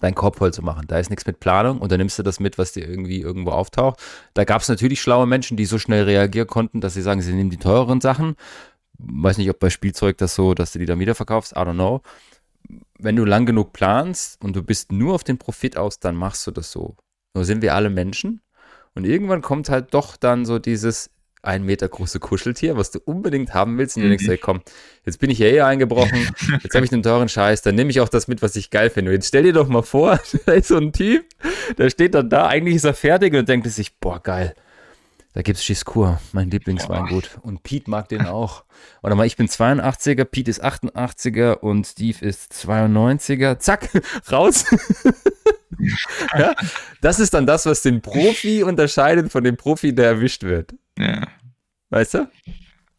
deinen Korb voll zu machen. Da ist nichts mit Planung und dann nimmst du das mit, was dir irgendwie irgendwo auftaucht. Da gab es natürlich schlaue Menschen, die so schnell reagieren konnten, dass sie sagen, sie nehmen die teureren Sachen. Weiß nicht, ob bei Spielzeug das so, dass du die dann wieder verkaufst. I don't know. Wenn du lang genug planst und du bist nur auf den Profit aus, dann machst du das so. Nur sind wir alle Menschen. Und irgendwann kommt halt doch dann so dieses, ein Meter große Kuscheltier, was du unbedingt haben willst. Und du denkst, hey, komm, jetzt bin ich ja eh eingebrochen, jetzt habe ich einen teuren Scheiß, dann nehme ich auch das mit, was ich geil finde. Und jetzt stell dir doch mal vor, da ist so ein Typ, der steht dann da, eigentlich ist er fertig und denkt sich, boah, geil. Da gibt's Giscour, mein Lieblingsweingut. Und Pete mag den auch. Warte mal, ich bin 82er, Pete ist 88er und Steve ist 92er. Zack, raus. ja, das ist dann das, was den Profi unterscheidet von dem Profi, der erwischt wird. Ja. Weißt du?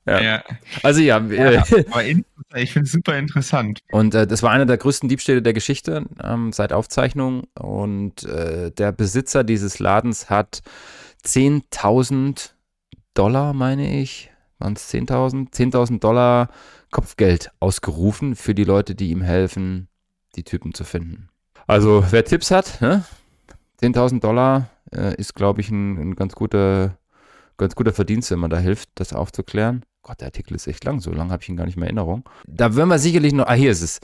Ja. ja. Also ja. ja aber ich finde es super interessant. Und äh, das war einer der größten Diebstähle der Geschichte ähm, seit Aufzeichnung. Und äh, der Besitzer dieses Ladens hat 10.000 Dollar, meine ich, waren es 10.000? 10.000 Dollar Kopfgeld ausgerufen für die Leute, die ihm helfen, die Typen zu finden. Also wer Tipps hat, ne? 10.000 Dollar äh, ist, glaube ich, ein, ein ganz guter ganz guter Verdienst, wenn man da hilft, das aufzuklären. Gott, der Artikel ist echt lang, so lange habe ich ihn gar nicht mehr in Erinnerung. Da werden wir sicherlich noch, ah, hier ist es.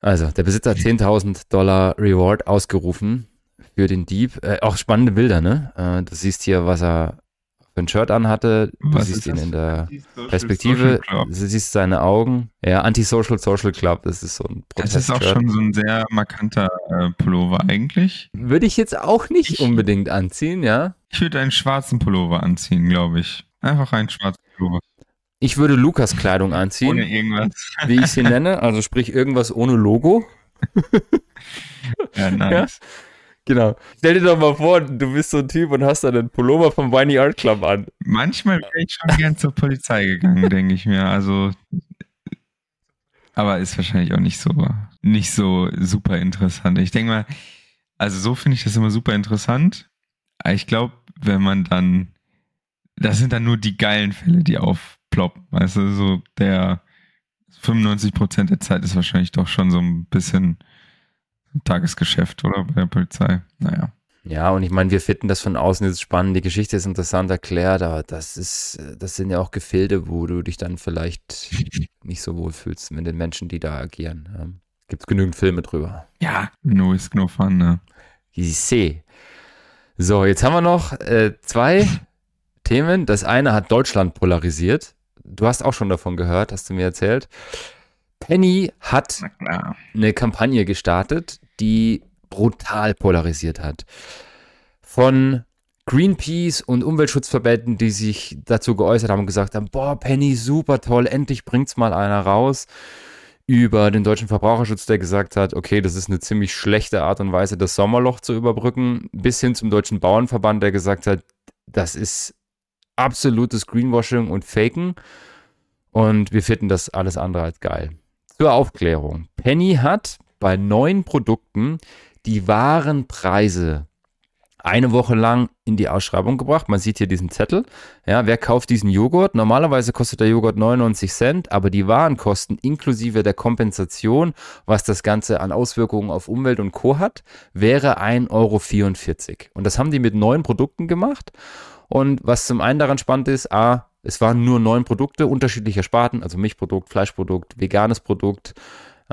Also, der Besitzer hat 10.000 Dollar Reward ausgerufen für den Dieb. Äh, auch spannende Bilder, ne? Äh, du siehst hier, was er für ein Shirt anhatte. Du Was siehst ihn in der Perspektive. Du siehst seine Augen. Ja, Antisocial Social Club. Das ist so ein Protest. Das ist auch schon so ein sehr markanter äh, Pullover eigentlich. Würde ich jetzt auch nicht ich, unbedingt anziehen, ja. Ich würde einen schwarzen Pullover anziehen, glaube ich. Einfach einen schwarzen Pullover. Ich würde Lukas Kleidung anziehen. Ohne irgendwas. Wie ich sie nenne. Also sprich irgendwas ohne Logo. ja, nice. Ja? Genau. Stell dir doch mal vor, du bist so ein Typ und hast dann einen Pullover vom Winey Art Club an. Manchmal wäre ich schon gern zur Polizei gegangen, denke ich mir. Also, aber ist wahrscheinlich auch nicht so, nicht so super interessant. Ich denke mal, also so finde ich das immer super interessant. Ich glaube, wenn man dann, das sind dann nur die geilen Fälle, die auf, plopp. Weißt du, so der 95 Prozent der Zeit ist wahrscheinlich doch schon so ein bisschen Tagesgeschäft, oder? Bei der Polizei. Naja. Ja, und ich meine, wir finden das von außen jetzt spannend. Die Geschichte ist interessant erklärt, aber das ist, das sind ja auch Gefilde, wo du dich dann vielleicht nicht so wohl fühlst mit den Menschen, die da agieren. Ja. Gibt es genügend Filme drüber. Ja, no is no fun, ne? Ich sehe. So, jetzt haben wir noch äh, zwei Themen. Das eine hat Deutschland polarisiert. Du hast auch schon davon gehört, hast du mir erzählt. Penny hat eine Kampagne gestartet, die brutal polarisiert hat. Von Greenpeace und Umweltschutzverbänden, die sich dazu geäußert haben und gesagt haben, boah, Penny, super toll, endlich bringt's mal einer raus. Über den deutschen Verbraucherschutz, der gesagt hat, okay, das ist eine ziemlich schlechte Art und Weise, das Sommerloch zu überbrücken, bis hin zum deutschen Bauernverband, der gesagt hat, das ist absolutes Greenwashing und Faken. Und wir finden das alles andere als geil. Zur Aufklärung. Penny hat bei neuen Produkten die wahren Preise eine Woche lang in die Ausschreibung gebracht. Man sieht hier diesen Zettel. Ja, wer kauft diesen Joghurt? Normalerweise kostet der Joghurt 99 Cent, aber die Warenkosten inklusive der Kompensation, was das Ganze an Auswirkungen auf Umwelt und Co. hat, wäre 1,44 Euro. Und das haben die mit neun Produkten gemacht. Und was zum einen daran spannend ist, A, es waren nur neun Produkte unterschiedlicher Sparten, also Milchprodukt, Fleischprodukt, veganes Produkt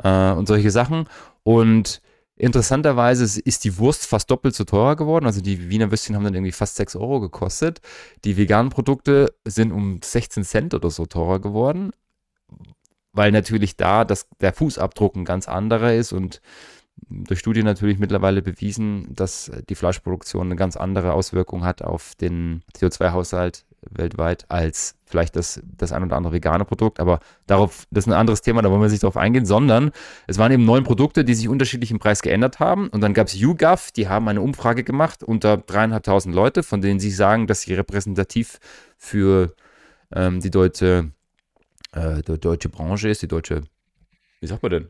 äh, und solche Sachen. Und Interessanterweise ist die Wurst fast doppelt so teuer geworden. Also die Wiener Würstchen haben dann irgendwie fast 6 Euro gekostet. Die veganen Produkte sind um 16 Cent oder so teurer geworden, weil natürlich da das, der Fußabdruck ein ganz anderer ist und durch Studien natürlich mittlerweile bewiesen, dass die Fleischproduktion eine ganz andere Auswirkung hat auf den CO2-Haushalt weltweit als vielleicht das, das ein oder andere vegane Produkt. Aber darauf, das ist ein anderes Thema, da wollen wir nicht darauf eingehen, sondern es waren eben neun Produkte, die sich unterschiedlich im Preis geändert haben. Und dann gab es YouGov, die haben eine Umfrage gemacht unter dreieinhalbtausend Leute, von denen sie sagen, dass sie repräsentativ für ähm, die deutsche, äh, die deutsche Branche ist, die deutsche, wie sagt man denn?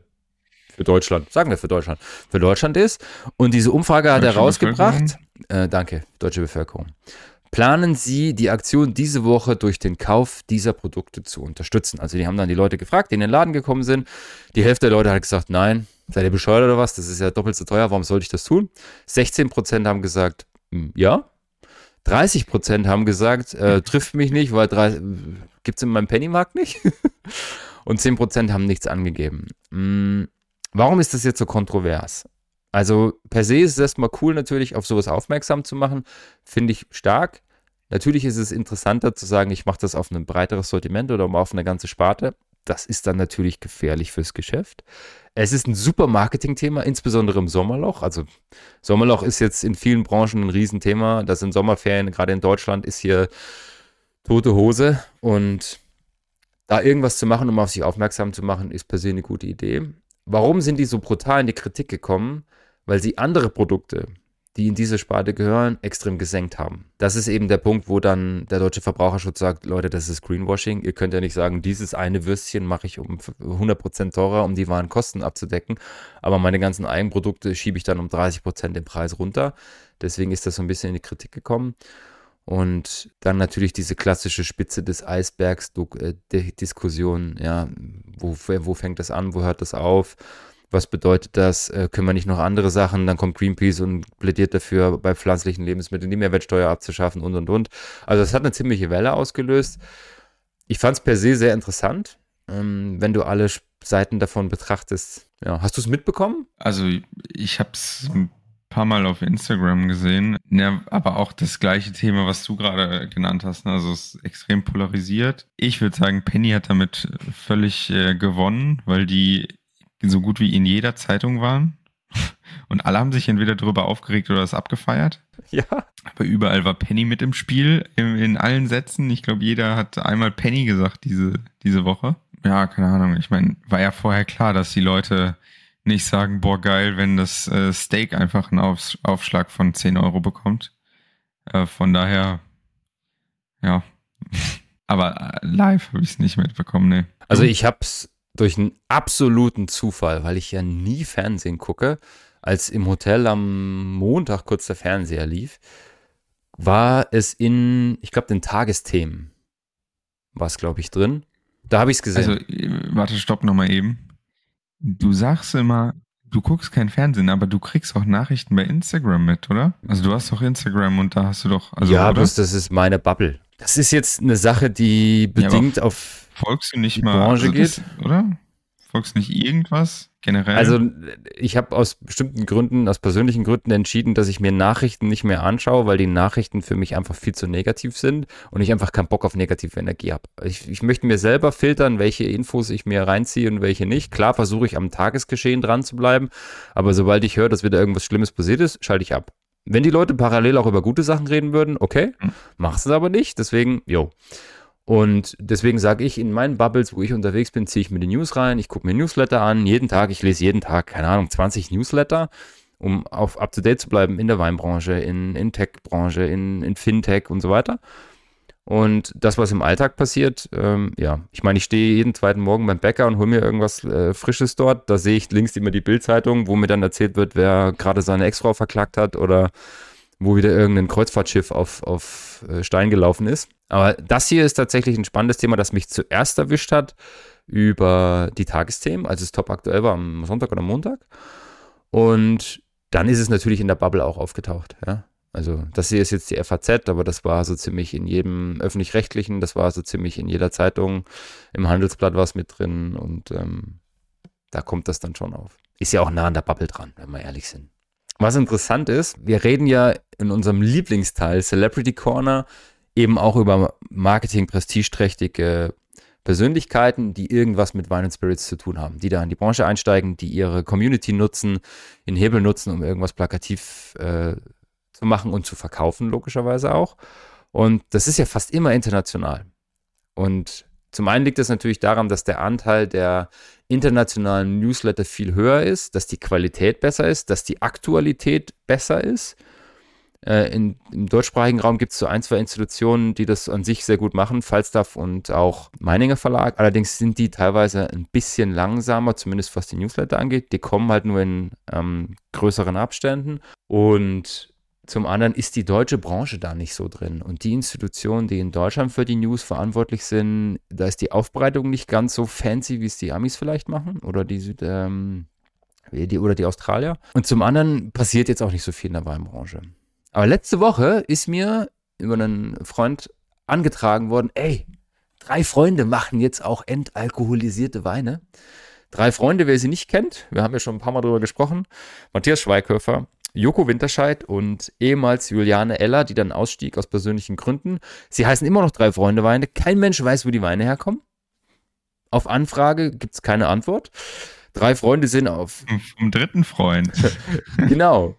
Für Deutschland, sagen wir für Deutschland, für Deutschland ist. Und diese Umfrage hat er rausgebracht. Äh, danke, deutsche Bevölkerung planen Sie, die Aktion diese Woche durch den Kauf dieser Produkte zu unterstützen. Also die haben dann die Leute gefragt, die in den Laden gekommen sind. Die Hälfte der Leute hat gesagt, nein, seid ihr bescheuert oder was? Das ist ja doppelt so teuer, warum sollte ich das tun? 16% haben gesagt, hm, ja. 30% haben gesagt, äh, trifft mich nicht, weil gibt es in meinem Pennymarkt nicht. Und 10% haben nichts angegeben. Hm, warum ist das jetzt so kontrovers? Also per se ist es erstmal cool, natürlich auf sowas aufmerksam zu machen. Finde ich stark. Natürlich ist es interessanter zu sagen, ich mache das auf ein breiteres Sortiment oder auf eine ganze Sparte. Das ist dann natürlich gefährlich fürs Geschäft. Es ist ein super Marketing-Thema, insbesondere im Sommerloch. Also Sommerloch ist jetzt in vielen Branchen ein Riesenthema. Das sind Sommerferien, gerade in Deutschland ist hier tote Hose. Und da irgendwas zu machen, um auf sich aufmerksam zu machen, ist per se eine gute Idee. Warum sind die so brutal in die Kritik gekommen? Weil sie andere Produkte, die in diese Sparte gehören, extrem gesenkt haben. Das ist eben der Punkt, wo dann der deutsche Verbraucherschutz sagt, Leute, das ist Greenwashing. Ihr könnt ja nicht sagen, dieses eine Würstchen mache ich um 100% teurer, um die wahren Kosten abzudecken, aber meine ganzen Eigenprodukte schiebe ich dann um 30% den Preis runter. Deswegen ist das so ein bisschen in die Kritik gekommen. Und dann natürlich diese klassische Spitze des Eisbergs äh, Diskussion, ja, wo, wo fängt das an, wo hört das auf? Was bedeutet das? Äh, können wir nicht noch andere Sachen? Dann kommt Greenpeace und plädiert dafür, bei pflanzlichen Lebensmitteln die Mehrwertsteuer abzuschaffen und und und. Also es hat eine ziemliche Welle ausgelöst. Ich fand es per se sehr interessant, ähm, wenn du alle Seiten davon betrachtest. Ja, hast du es mitbekommen? Also ich habe es ein paar Mal auf Instagram gesehen, ja, aber auch das gleiche Thema, was du gerade genannt hast. Ne? Also es ist extrem polarisiert. Ich würde sagen, Penny hat damit völlig äh, gewonnen, weil die so gut wie in jeder Zeitung waren. Und alle haben sich entweder darüber aufgeregt oder es abgefeiert. Ja. Aber überall war Penny mit im Spiel, in, in allen Sätzen. Ich glaube, jeder hat einmal Penny gesagt diese, diese Woche. Ja, keine Ahnung. Ich meine, war ja vorher klar, dass die Leute nicht sagen, boah, geil, wenn das äh, Steak einfach einen Auf, Aufschlag von 10 Euro bekommt. Äh, von daher, ja. Aber äh, live habe ich es nicht mitbekommen, ne. Also ich hab's durch einen absoluten Zufall, weil ich ja nie Fernsehen gucke, als im Hotel am Montag kurz der Fernseher lief, war es in, ich glaube, den Tagesthemen. war es, glaube ich, drin. Da habe ich es gesehen. Also, warte, stopp nochmal eben. Du sagst immer, du guckst kein Fernsehen, aber du kriegst auch Nachrichten bei Instagram mit, oder? Also du hast doch Instagram und da hast du doch. Also, ja, oder? bloß das ist meine Bubble. Das ist jetzt eine Sache, die bedingt aber auf Folgst du nicht die mal, Branche also das, geht. oder? Folgst nicht irgendwas generell? Also ich habe aus bestimmten Gründen, aus persönlichen Gründen entschieden, dass ich mir Nachrichten nicht mehr anschaue, weil die Nachrichten für mich einfach viel zu negativ sind und ich einfach keinen Bock auf negative Energie habe. Ich, ich möchte mir selber filtern, welche Infos ich mir reinziehe und welche nicht. Klar versuche ich am Tagesgeschehen dran zu bleiben, aber sobald ich höre, dass wieder irgendwas Schlimmes passiert ist, schalte ich ab. Wenn die Leute parallel auch über gute Sachen reden würden, okay, Hm. mach's es aber nicht, deswegen, jo. Und deswegen sage ich, in meinen Bubbles, wo ich unterwegs bin, ziehe ich mir die News rein, ich gucke mir Newsletter an, jeden Tag, ich lese jeden Tag, keine Ahnung, 20 Newsletter, um auf up-to-date zu bleiben in der Weinbranche, in, in Tech-Branche, in, in Fintech und so weiter. Und das, was im Alltag passiert, ähm, ja, ich meine, ich stehe jeden zweiten Morgen beim Bäcker und hole mir irgendwas äh, Frisches dort. Da sehe ich links immer die Bildzeitung, wo mir dann erzählt wird, wer gerade seine Ex-Frau verklagt hat oder wo wieder irgendein Kreuzfahrtschiff auf, auf äh, Stein gelaufen ist. Aber das hier ist tatsächlich ein spannendes Thema, das mich zuerst erwischt hat über die Tagesthemen, als es top aktuell war am Sonntag oder Montag. Und dann ist es natürlich in der Bubble auch aufgetaucht. Ja? Also das hier ist jetzt die FAZ, aber das war so ziemlich in jedem öffentlich-rechtlichen, das war so ziemlich in jeder Zeitung, im Handelsblatt war es mit drin und ähm, da kommt das dann schon auf. Ist ja auch nah an der Bubble dran, wenn wir ehrlich sind. Was interessant ist, wir reden ja in unserem Lieblingsteil Celebrity Corner eben auch über Marketing prestigeträchtige Persönlichkeiten, die irgendwas mit Wine and Spirits zu tun haben, die da in die Branche einsteigen, die ihre Community nutzen, den Hebel nutzen, um irgendwas plakativ äh, zu machen und zu verkaufen, logischerweise auch. Und das ist ja fast immer international. Und zum einen liegt es natürlich daran, dass der Anteil der internationalen Newsletter viel höher ist, dass die Qualität besser ist, dass die Aktualität besser ist. Äh, in, Im deutschsprachigen Raum gibt es so ein, zwei Institutionen, die das an sich sehr gut machen, Falstaff und auch Meininger Verlag. Allerdings sind die teilweise ein bisschen langsamer, zumindest was die Newsletter angeht. Die kommen halt nur in ähm, größeren Abständen. Und zum anderen ist die deutsche Branche da nicht so drin. Und die Institutionen, die in Deutschland für die News verantwortlich sind, da ist die Aufbereitung nicht ganz so fancy, wie es die Amis vielleicht machen oder die, Süd, ähm, die, oder die Australier. Und zum anderen passiert jetzt auch nicht so viel in der Weinbranche. Aber letzte Woche ist mir über einen Freund angetragen worden, ey, drei Freunde machen jetzt auch entalkoholisierte Weine. Drei Freunde, wer sie nicht kennt, wir haben ja schon ein paar Mal drüber gesprochen, Matthias Schweighöfer, Joko Winterscheid und ehemals Juliane Eller, die dann ausstieg aus persönlichen Gründen. Sie heißen immer noch drei Freunde Weine. Kein Mensch weiß, wo die Weine herkommen. Auf Anfrage gibt es keine Antwort. Drei Freunde sind auf. Vom dritten Freund. genau.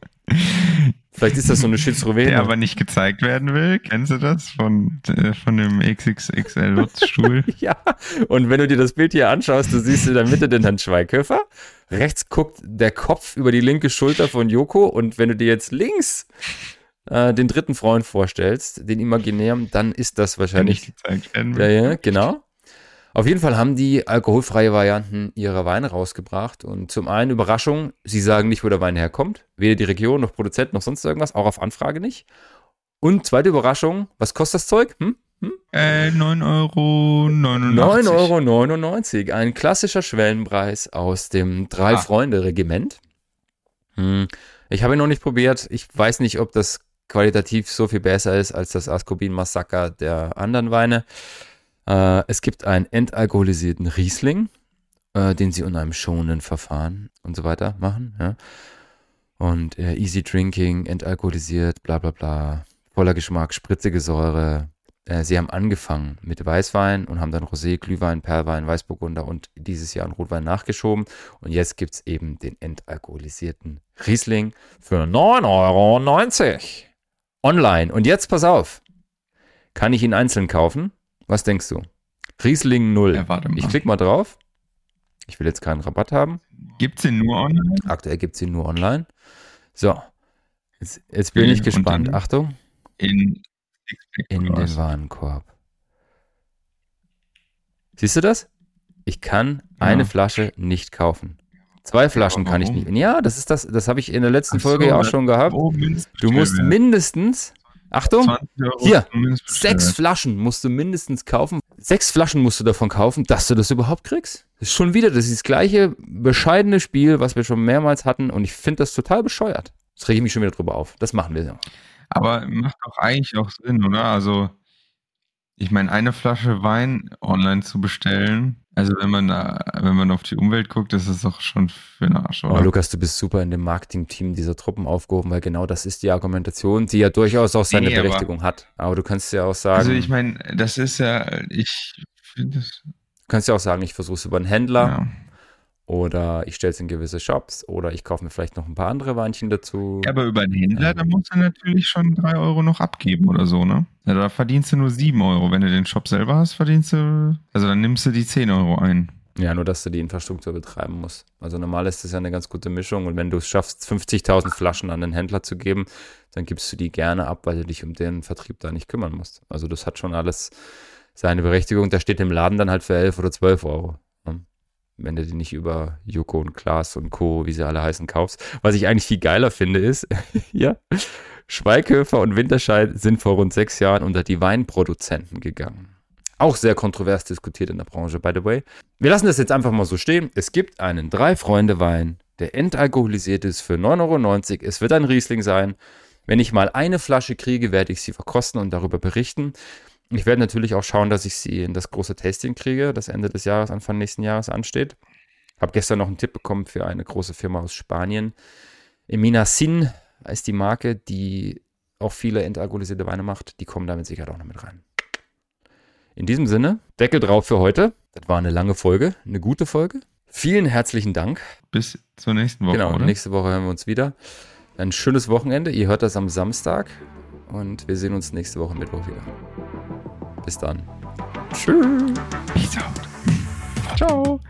Vielleicht ist das so eine Schizophrenie. Der aber nicht gezeigt werden will. Kennst du das? Von, äh, von dem XXXL Lutz-Stuhl? ja, und wenn du dir das Bild hier anschaust, du siehst in der Mitte den Herrn Schweighöfer. Rechts guckt der Kopf über die linke Schulter von Joko. Und wenn du dir jetzt links äh, den dritten Freund vorstellst, den imaginären, dann ist das wahrscheinlich. Ja, ja, genau. Auf jeden Fall haben die alkoholfreie Varianten ihrer Weine rausgebracht. Und zum einen Überraschung, sie sagen nicht, wo der Wein herkommt. Weder die Region noch Produzent noch sonst irgendwas, auch auf Anfrage nicht. Und zweite Überraschung, was kostet das Zeug? Hm? Äh, 9,89 Euro. 9,99 Euro. Ein klassischer Schwellenpreis aus dem. Drei-Freunde-Regiment. Hm. Ich habe ihn noch nicht probiert. Ich weiß nicht, ob das qualitativ so viel besser ist als das Ascobin Massaker der anderen Weine. Äh, es gibt einen entalkoholisierten Riesling, äh, den sie in einem schonenden Verfahren und so weiter machen. Ja. Und äh, easy drinking, entalkoholisiert, bla bla bla, voller Geschmack, spritzige Säure. Äh, sie haben angefangen mit Weißwein und haben dann Rosé, Glühwein, Perlwein, Weißburgunder und dieses Jahr einen Rotwein nachgeschoben. Und jetzt gibt es eben den entalkoholisierten Riesling für 9,90 Euro. Online. Und jetzt pass auf. Kann ich ihn einzeln kaufen? Was denkst du? Riesling 0. Ja. Ich klicke mal drauf. Ich will jetzt keinen Rabatt haben. Gibt's den nur online? Aktuell gibt es ihn nur online. So. Jetzt, jetzt bin Okay, ich gespannt. Achtung. In In den? Warenkorb. Siehst du das? Ich kann eine Ja. Flasche nicht kaufen. Zwei Flaschen kann ich nicht. Ja, das ist das. Das habe ich in der letzten so, Folge ja auch schon gehabt. Du musst mindestens, Achtung, 20 Euro Hier, sechs Flaschen musst du mindestens kaufen. sechs Flaschen musst du davon kaufen, dass du das überhaupt kriegst. Das ist schon wieder das, ist das gleiche bescheidene Spiel, was wir schon mehrmals hatten und ich finde das total bescheuert. Das rege ich mich schon wieder drüber auf. Das machen wir ja. Aber macht doch eigentlich auch Sinn, oder? Also, ich meine, eine Flasche Wein online zu bestellen, also wenn man da, wenn man auf die Umwelt guckt, ist es doch schon für den Arsch, oder? Oh, Lukas, du bist super in dem Marketing-Team dieser Truppen aufgehoben, weil genau das ist die Argumentation, die ja durchaus auch seine Nee, aber- Berechtigung hat. Aber du kannst ja auch sagen, Also ich meine, das ist ja, ich finde es, du kannst ja auch sagen, ich versuche es über einen Händler ja. Oder ich stelle es in gewisse Shops oder ich kaufe mir vielleicht noch ein paar andere Weinchen dazu. Ja, aber über einen Händler, da musst du natürlich schon drei Euro noch abgeben oder so, ne? Ja, da verdienst du nur sieben Euro. Wenn du den Shop selber hast, verdienst du, also dann nimmst du die zehn Euro ein. Ja, nur dass du die Infrastruktur betreiben musst. Also normal ist das ja eine ganz gute Mischung und wenn du es schaffst, 50.000 Flaschen an den Händler zu geben, dann gibst du die gerne ab, weil du dich um den Vertrieb da nicht kümmern musst. Also das hat schon alles seine Berechtigung. Da steht im Laden dann halt für 11 oder 12 Euro. Wenn du die nicht über Joko und Klaas und Co., wie sie alle heißen, kaufst. Was ich eigentlich viel geiler finde ist, ja, Schweighöfer und Winterscheid sind vor rund sechs Jahren unter die Weinproduzenten gegangen. Auch sehr kontrovers diskutiert in der Branche, by the way. Wir lassen das jetzt einfach mal so stehen. Es gibt einen Drei-Freunde-Wein, der entalkoholisiert ist für 9,90 Euro. Es wird ein Riesling sein. Wenn ich mal eine Flasche kriege, werde ich sie verkosten und darüber berichten. Ich werde natürlich auch schauen, dass ich sie in das große Tasting kriege, das Ende des Jahres, Anfang nächsten Jahres ansteht. Habe gestern noch einen Tipp bekommen für eine große Firma aus Spanien. Emina Sin ist die Marke, die auch viele entalkoholisierte Weine macht. Die kommen da mit Sicherheit auch noch mit rein. In diesem Sinne, Deckel drauf für heute. Das war eine lange Folge, eine gute Folge. Vielen herzlichen Dank. Bis zur nächsten Woche, genau, oder? nächste Woche hören wir uns wieder. Ein schönes Wochenende. Ihr hört das am Samstag und wir sehen uns nächste Woche Mittwoch wieder. Bis dann. Tschüss. Peace out. Ciao.